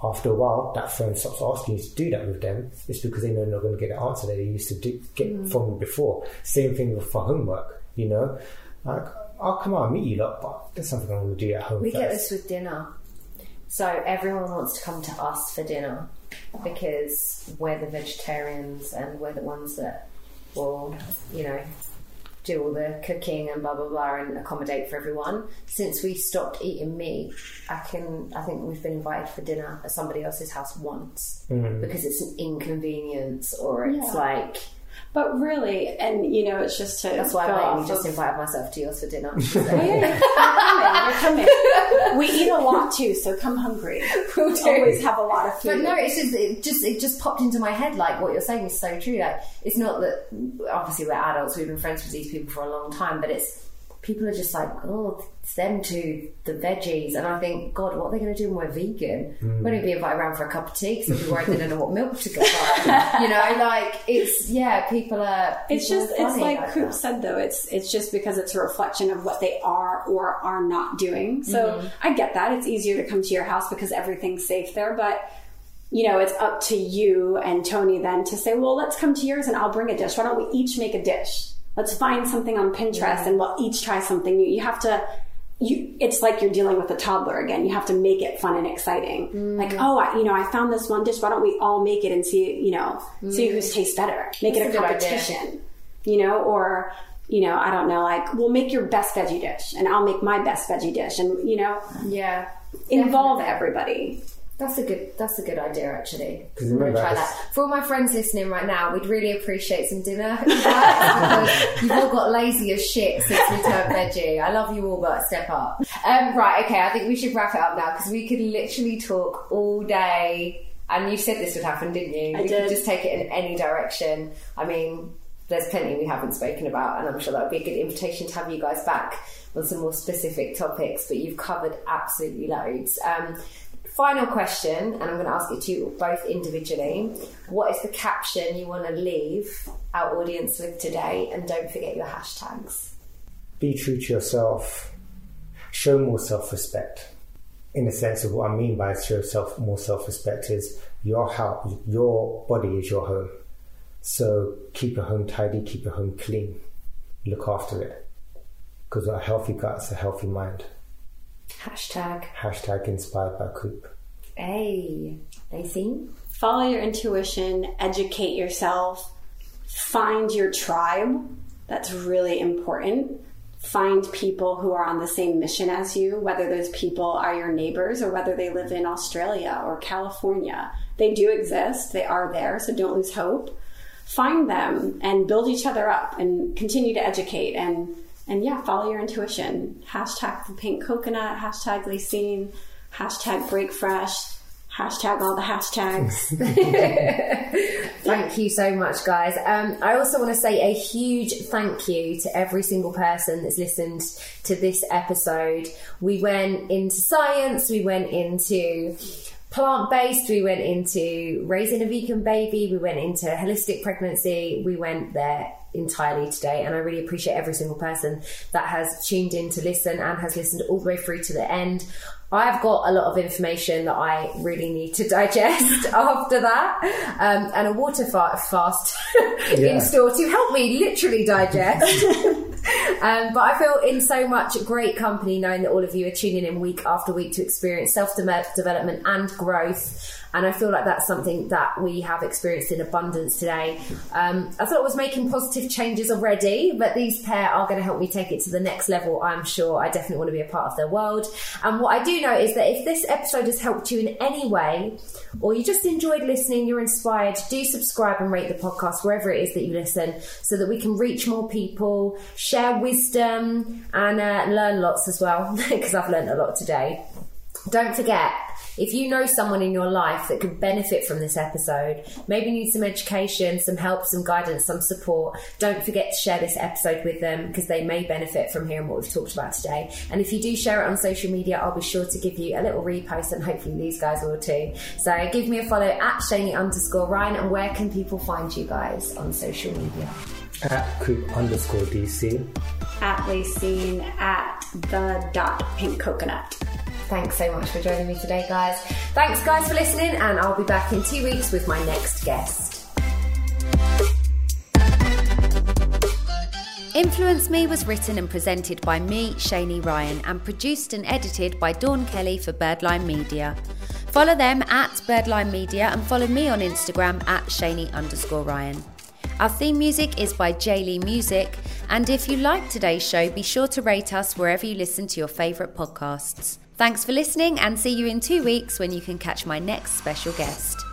After a while, that friend stops asking you to do that with them. It's because they know they're not going to get the answer that they used to do, get mm-hmm. from you before. Same thing with for homework, you know? Like, I'll come on, and meet you lot, but there's something I want to do at home We first. get this with dinner. So everyone wants to come to us for dinner because we're the vegetarians and we're the ones that will, you know, do all the cooking and blah blah blah and accommodate for everyone. Since we stopped eating meat, I can I think we've been invited for dinner at somebody else's house once hmm. because it's an inconvenience or it's Yeah. like But really, and you know, it's just to that's why I just invited myself to yours for dinner. (laughs) Yeah, yeah. You're coming. You're coming. We eat a lot too, so come hungry. (laughs) We'll. Always have a lot of food. But no, it's just it just it just popped into my head. Like what you're saying is so true. Like it's not that obviously we're adults, we've been friends with these people for a long time, but it's people are just like, oh, it's them to the veggies, and I think, God, what are they going to do when we're vegan? Hmm. We're going to be invited around for a cup of tea because people worried they don't know what milk to get. buy. (laughs) you know, like it's yeah, people are. It's just are it's like like Coop that. said though, it's it's just because it's a reflection of what they are or are not doing. So mm-hmm. I get that. It's easier to come to your house because everything's safe there, but you know, it's up to you and Tony then to say, well, let's come to yours and I'll bring a dish. Why don't we each make a dish? Let's find something on Pinterest and we'll each try something new. You have to you it's like you're dealing with a toddler again. You have to make it fun and exciting. Mm. Like, oh, I, you know, I found this one dish. Why don't we all make it and see, you know, see whose tastes better? Make Mm. That's it a a competition, you know, or you know, I don't know, like, we'll make your best veggie dish, and I'll make my best veggie dish, and you know, Yeah. involve Definitely. everybody. That's a good. That's a good idea, actually. 'Cause I'm gonna remember, try that. For all my friends listening right now, we'd really appreciate some dinner (laughs) because you've all got lazy as shit since we turned veggie. I love you all, but step up. Um, right, okay. I think we should wrap it up now because we could literally talk all day. And you said this would happen, didn't you? I we did. could just take it in any direction. I mean, there's plenty we haven't spoken about, and I'm sure that would be a good invitation to have you guys back on some more specific topics. But you've covered absolutely loads. Um, final question, and I'm going to ask it to you both individually. What is the caption you want to leave our audience with today? And don't forget your hashtags. be true to yourself, show more self respect. In the sense of what I mean by show self more self respect is your house, your body is your home. So keep your home tidy, keep your home clean, look after it. Because a healthy gut's a healthy mind. Hashtag Hashtag inspired by Coop. A. Lacey? Follow your intuition, educate yourself, find your tribe. That's really important. Find people who are on the same mission as you, whether those people are your neighbors or whether they live in Australia or California. They do exist, they are there, so don't lose hope. Find them and build each other up and continue to educate and and yeah, follow your intuition. Hashtag the pink coconut, hashtag Lysine, hashtag break fresh, hashtag all the hashtags. (laughs) (laughs) Thank you so much, guys. Um, I also want to say a huge thank you to every single person that's listened to this episode. We went into science, we went into plant based, we went into raising a vegan baby, we went into holistic pregnancy, we went there entirely today. And I really appreciate every single person that has tuned in to listen and has listened all the way through to the end. I've got a lot of information that I really need to (laughs) digest after that, um, and a water fa- fast (laughs) in store to help me literally digest. (laughs) um, but I feel in so much great company knowing that all of you are tuning in week after week to experience self development and growth. And I feel like that's something that we have experienced in abundance today. Um, I thought I was making positive changes already, but these pair are going to help me take it to the next level. I'm sure I definitely want to be a part of their world. And what I do know is that if this episode has helped you in any way, or you just enjoyed listening, you're inspired, do subscribe and rate the podcast wherever it is that you listen so that we can reach more people, share wisdom, and uh, learn lots as well, (laughs) because I've learned a lot today. Don't forget, if you know someone in your life that could benefit from this episode, maybe need some education, some help, some guidance, some support, don't forget to share this episode with them because they may benefit from hearing what we've talked about today. And if you do share it on social media, I'll be sure to give you a little repost and hopefully these guys will too. So give me a follow at Shaney underscore Ryan and where can people find you guys on social media? At Coop underscore DC. at Lysine at the dot pink coconut. Thanks so much for joining me today, guys. Thanks, guys, for listening, and I'll be back in two weeks with my next guest. Influence Me was written and presented by me, Shaney Ryan, and produced and edited by Dawn Kelly for Birdline Media. Follow them at Birdline Media and follow me on Instagram at Shaney underscore Ryan. Our theme music is by Jay Lee Music, and if you like today's show, be sure to rate us wherever you listen to your favourite podcasts. Thanks for listening, and see you in two weeks when you can catch my next special guest.